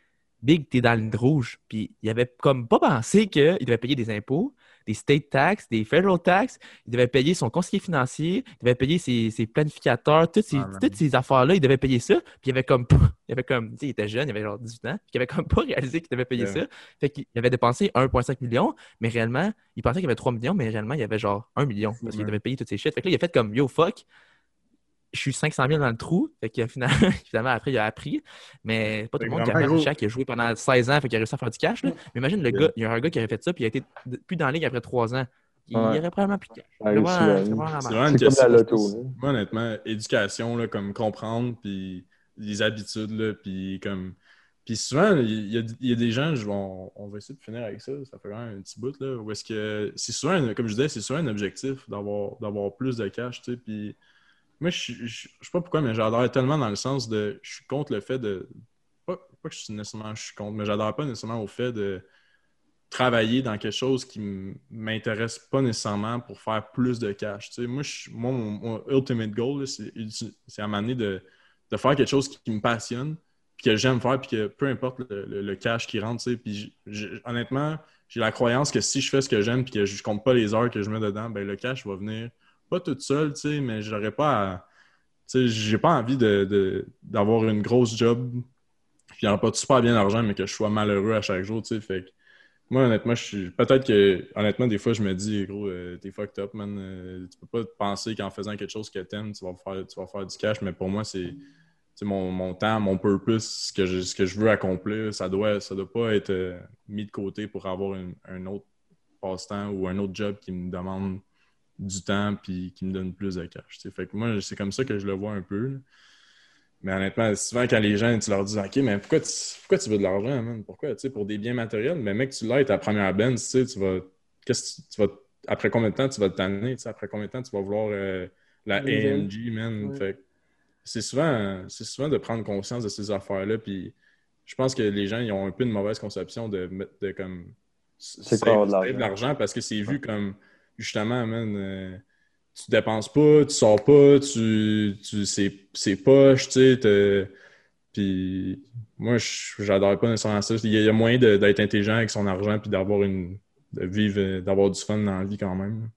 Big, t'es dans la ligne rouge. Puis il avait comme pas pensé qu'il devait payer des impôts, des state tax, des federal tax, il devait payer son conseiller financier, il devait payer ses, ses planificateurs, toutes ces, toutes ces affaires-là, il devait payer ça. Puis il avait comme, il avait comme, tu sais, il était jeune, il avait genre 18 ans, puis il avait comme pas réalisé qu'il devait payer Ouais. ça. Fait qu'il avait dépensé 1,5 million, mais réellement, il pensait qu'il y avait 3 millions, mais réellement, il y avait genre 1 million parce qu'il devait payer toutes ces shit. Fait que là, il a fait comme, yo, fuck, je suis 500 000 dans le trou. Fait que finalement, finalement après, il a appris. Mais pas tout le monde qui a Shaq, qui a joué pendant 16 ans, fait qu'il a réussi à faire du cash. là. Mais imagine le Ouais. gars, il y a un gars qui aurait fait ça, puis il a été plus dans la ligue après 3 ans. Il Ouais. y aurait probablement plus de cash. Ouais, C'est vraiment- une question. loto, honnêtement, éducation, là, comme comprendre, puis les habitudes, là, puis comme. Puis souvent, il y, a, il y a des gens, je vais- on, on va essayer de finir avec ça, ça fait quand même un petit bout, là, où est-ce que. C'est souvent, comme je disais, c'est souvent un objectif d'avoir d'avoir plus de cash, tu sais, puis. Moi, je, je, je sais pas pourquoi, mais j'adore tellement dans le sens de. Je suis contre le fait de. Pas, pas que je suis nécessairement je suis contre, mais j'adore pas nécessairement au fait de travailler dans quelque chose qui m'intéresse pas nécessairement pour faire plus de cash. Tu sais, moi, je- moi, mon, ultimate goal, c'est à m'amener de, de faire quelque chose qui, me passionne, puis que j'aime faire, puis que peu importe le, le- cash qui rentre, tu sais, puis honnêtement, j'ai la croyance que si je fais ce que j'aime, puis que je compte pas les heures que je mets dedans, ben le cash va venir pas tout seul, tu sais, mais j'aurais pas. Tu sais, j'ai pas envie de- de- d'avoir une grosse job, pas de super bien d'argent, mais que je sois malheureux à chaque jour, tu sais, fait moi, honnêtement, je suis. Peut-être que, honnêtement, des fois, je me dis, gros, euh, t'es fucked up, man. Euh, tu peux pas penser qu'en faisant quelque chose que t'aimes, tu vas faire, tu vas faire du cash. Mais pour moi, c'est mon, mon temps, mon purpose, ce que je, ce que je veux accomplir. Ça doit, ça doit pas être euh, mis de côté pour avoir un autre passe-temps ou un autre job qui me demande du temps puis qui me donne plus de cash. tu sais. Fait que moi, c'est comme ça que je le vois un peu. là. Mais honnêtement, souvent, quand les gens, tu leur dis, OK, mais pourquoi tu, pourquoi tu veux de l'argent, man? Pourquoi? Tu sais, pour des biens matériels, mais mec, tu l'as, ta première Benz, tu sais, tu vas. Qu'est-ce que tu, tu vas. Après combien de temps tu vas te tanner? Tu sais, après combien de temps tu vas vouloir euh, la. AMG, man? Ouais. Fait que c'est souvent, c'est souvent de prendre conscience de ces affaires-là. Puis je pense que les gens, ils ont un peu une mauvaise conception de mettre de comme. C'est de l'argent? parce que c'est vu comme justement, man. euh, tu dépenses pas, tu sors pas, tu, tu c'est, c'est poche, tu sais. Puis moi, je- j'adore pas nécessairement ça. Il y a, il y a moyen d'être intelligent avec son argent puis d'avoir une. de vivre, euh, d'avoir du fun dans la vie quand même.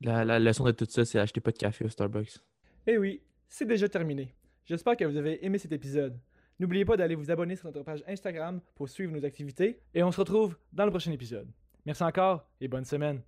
La, la leçon de tout ça, c'est acheter pas de café au Starbucks. Eh oui, c'est déjà terminé. J'espère que vous avez aimé cet épisode. N'oubliez pas d'aller vous abonner sur notre page Instagram pour suivre nos activités et on se retrouve dans le prochain épisode. Merci encore et bonne semaine.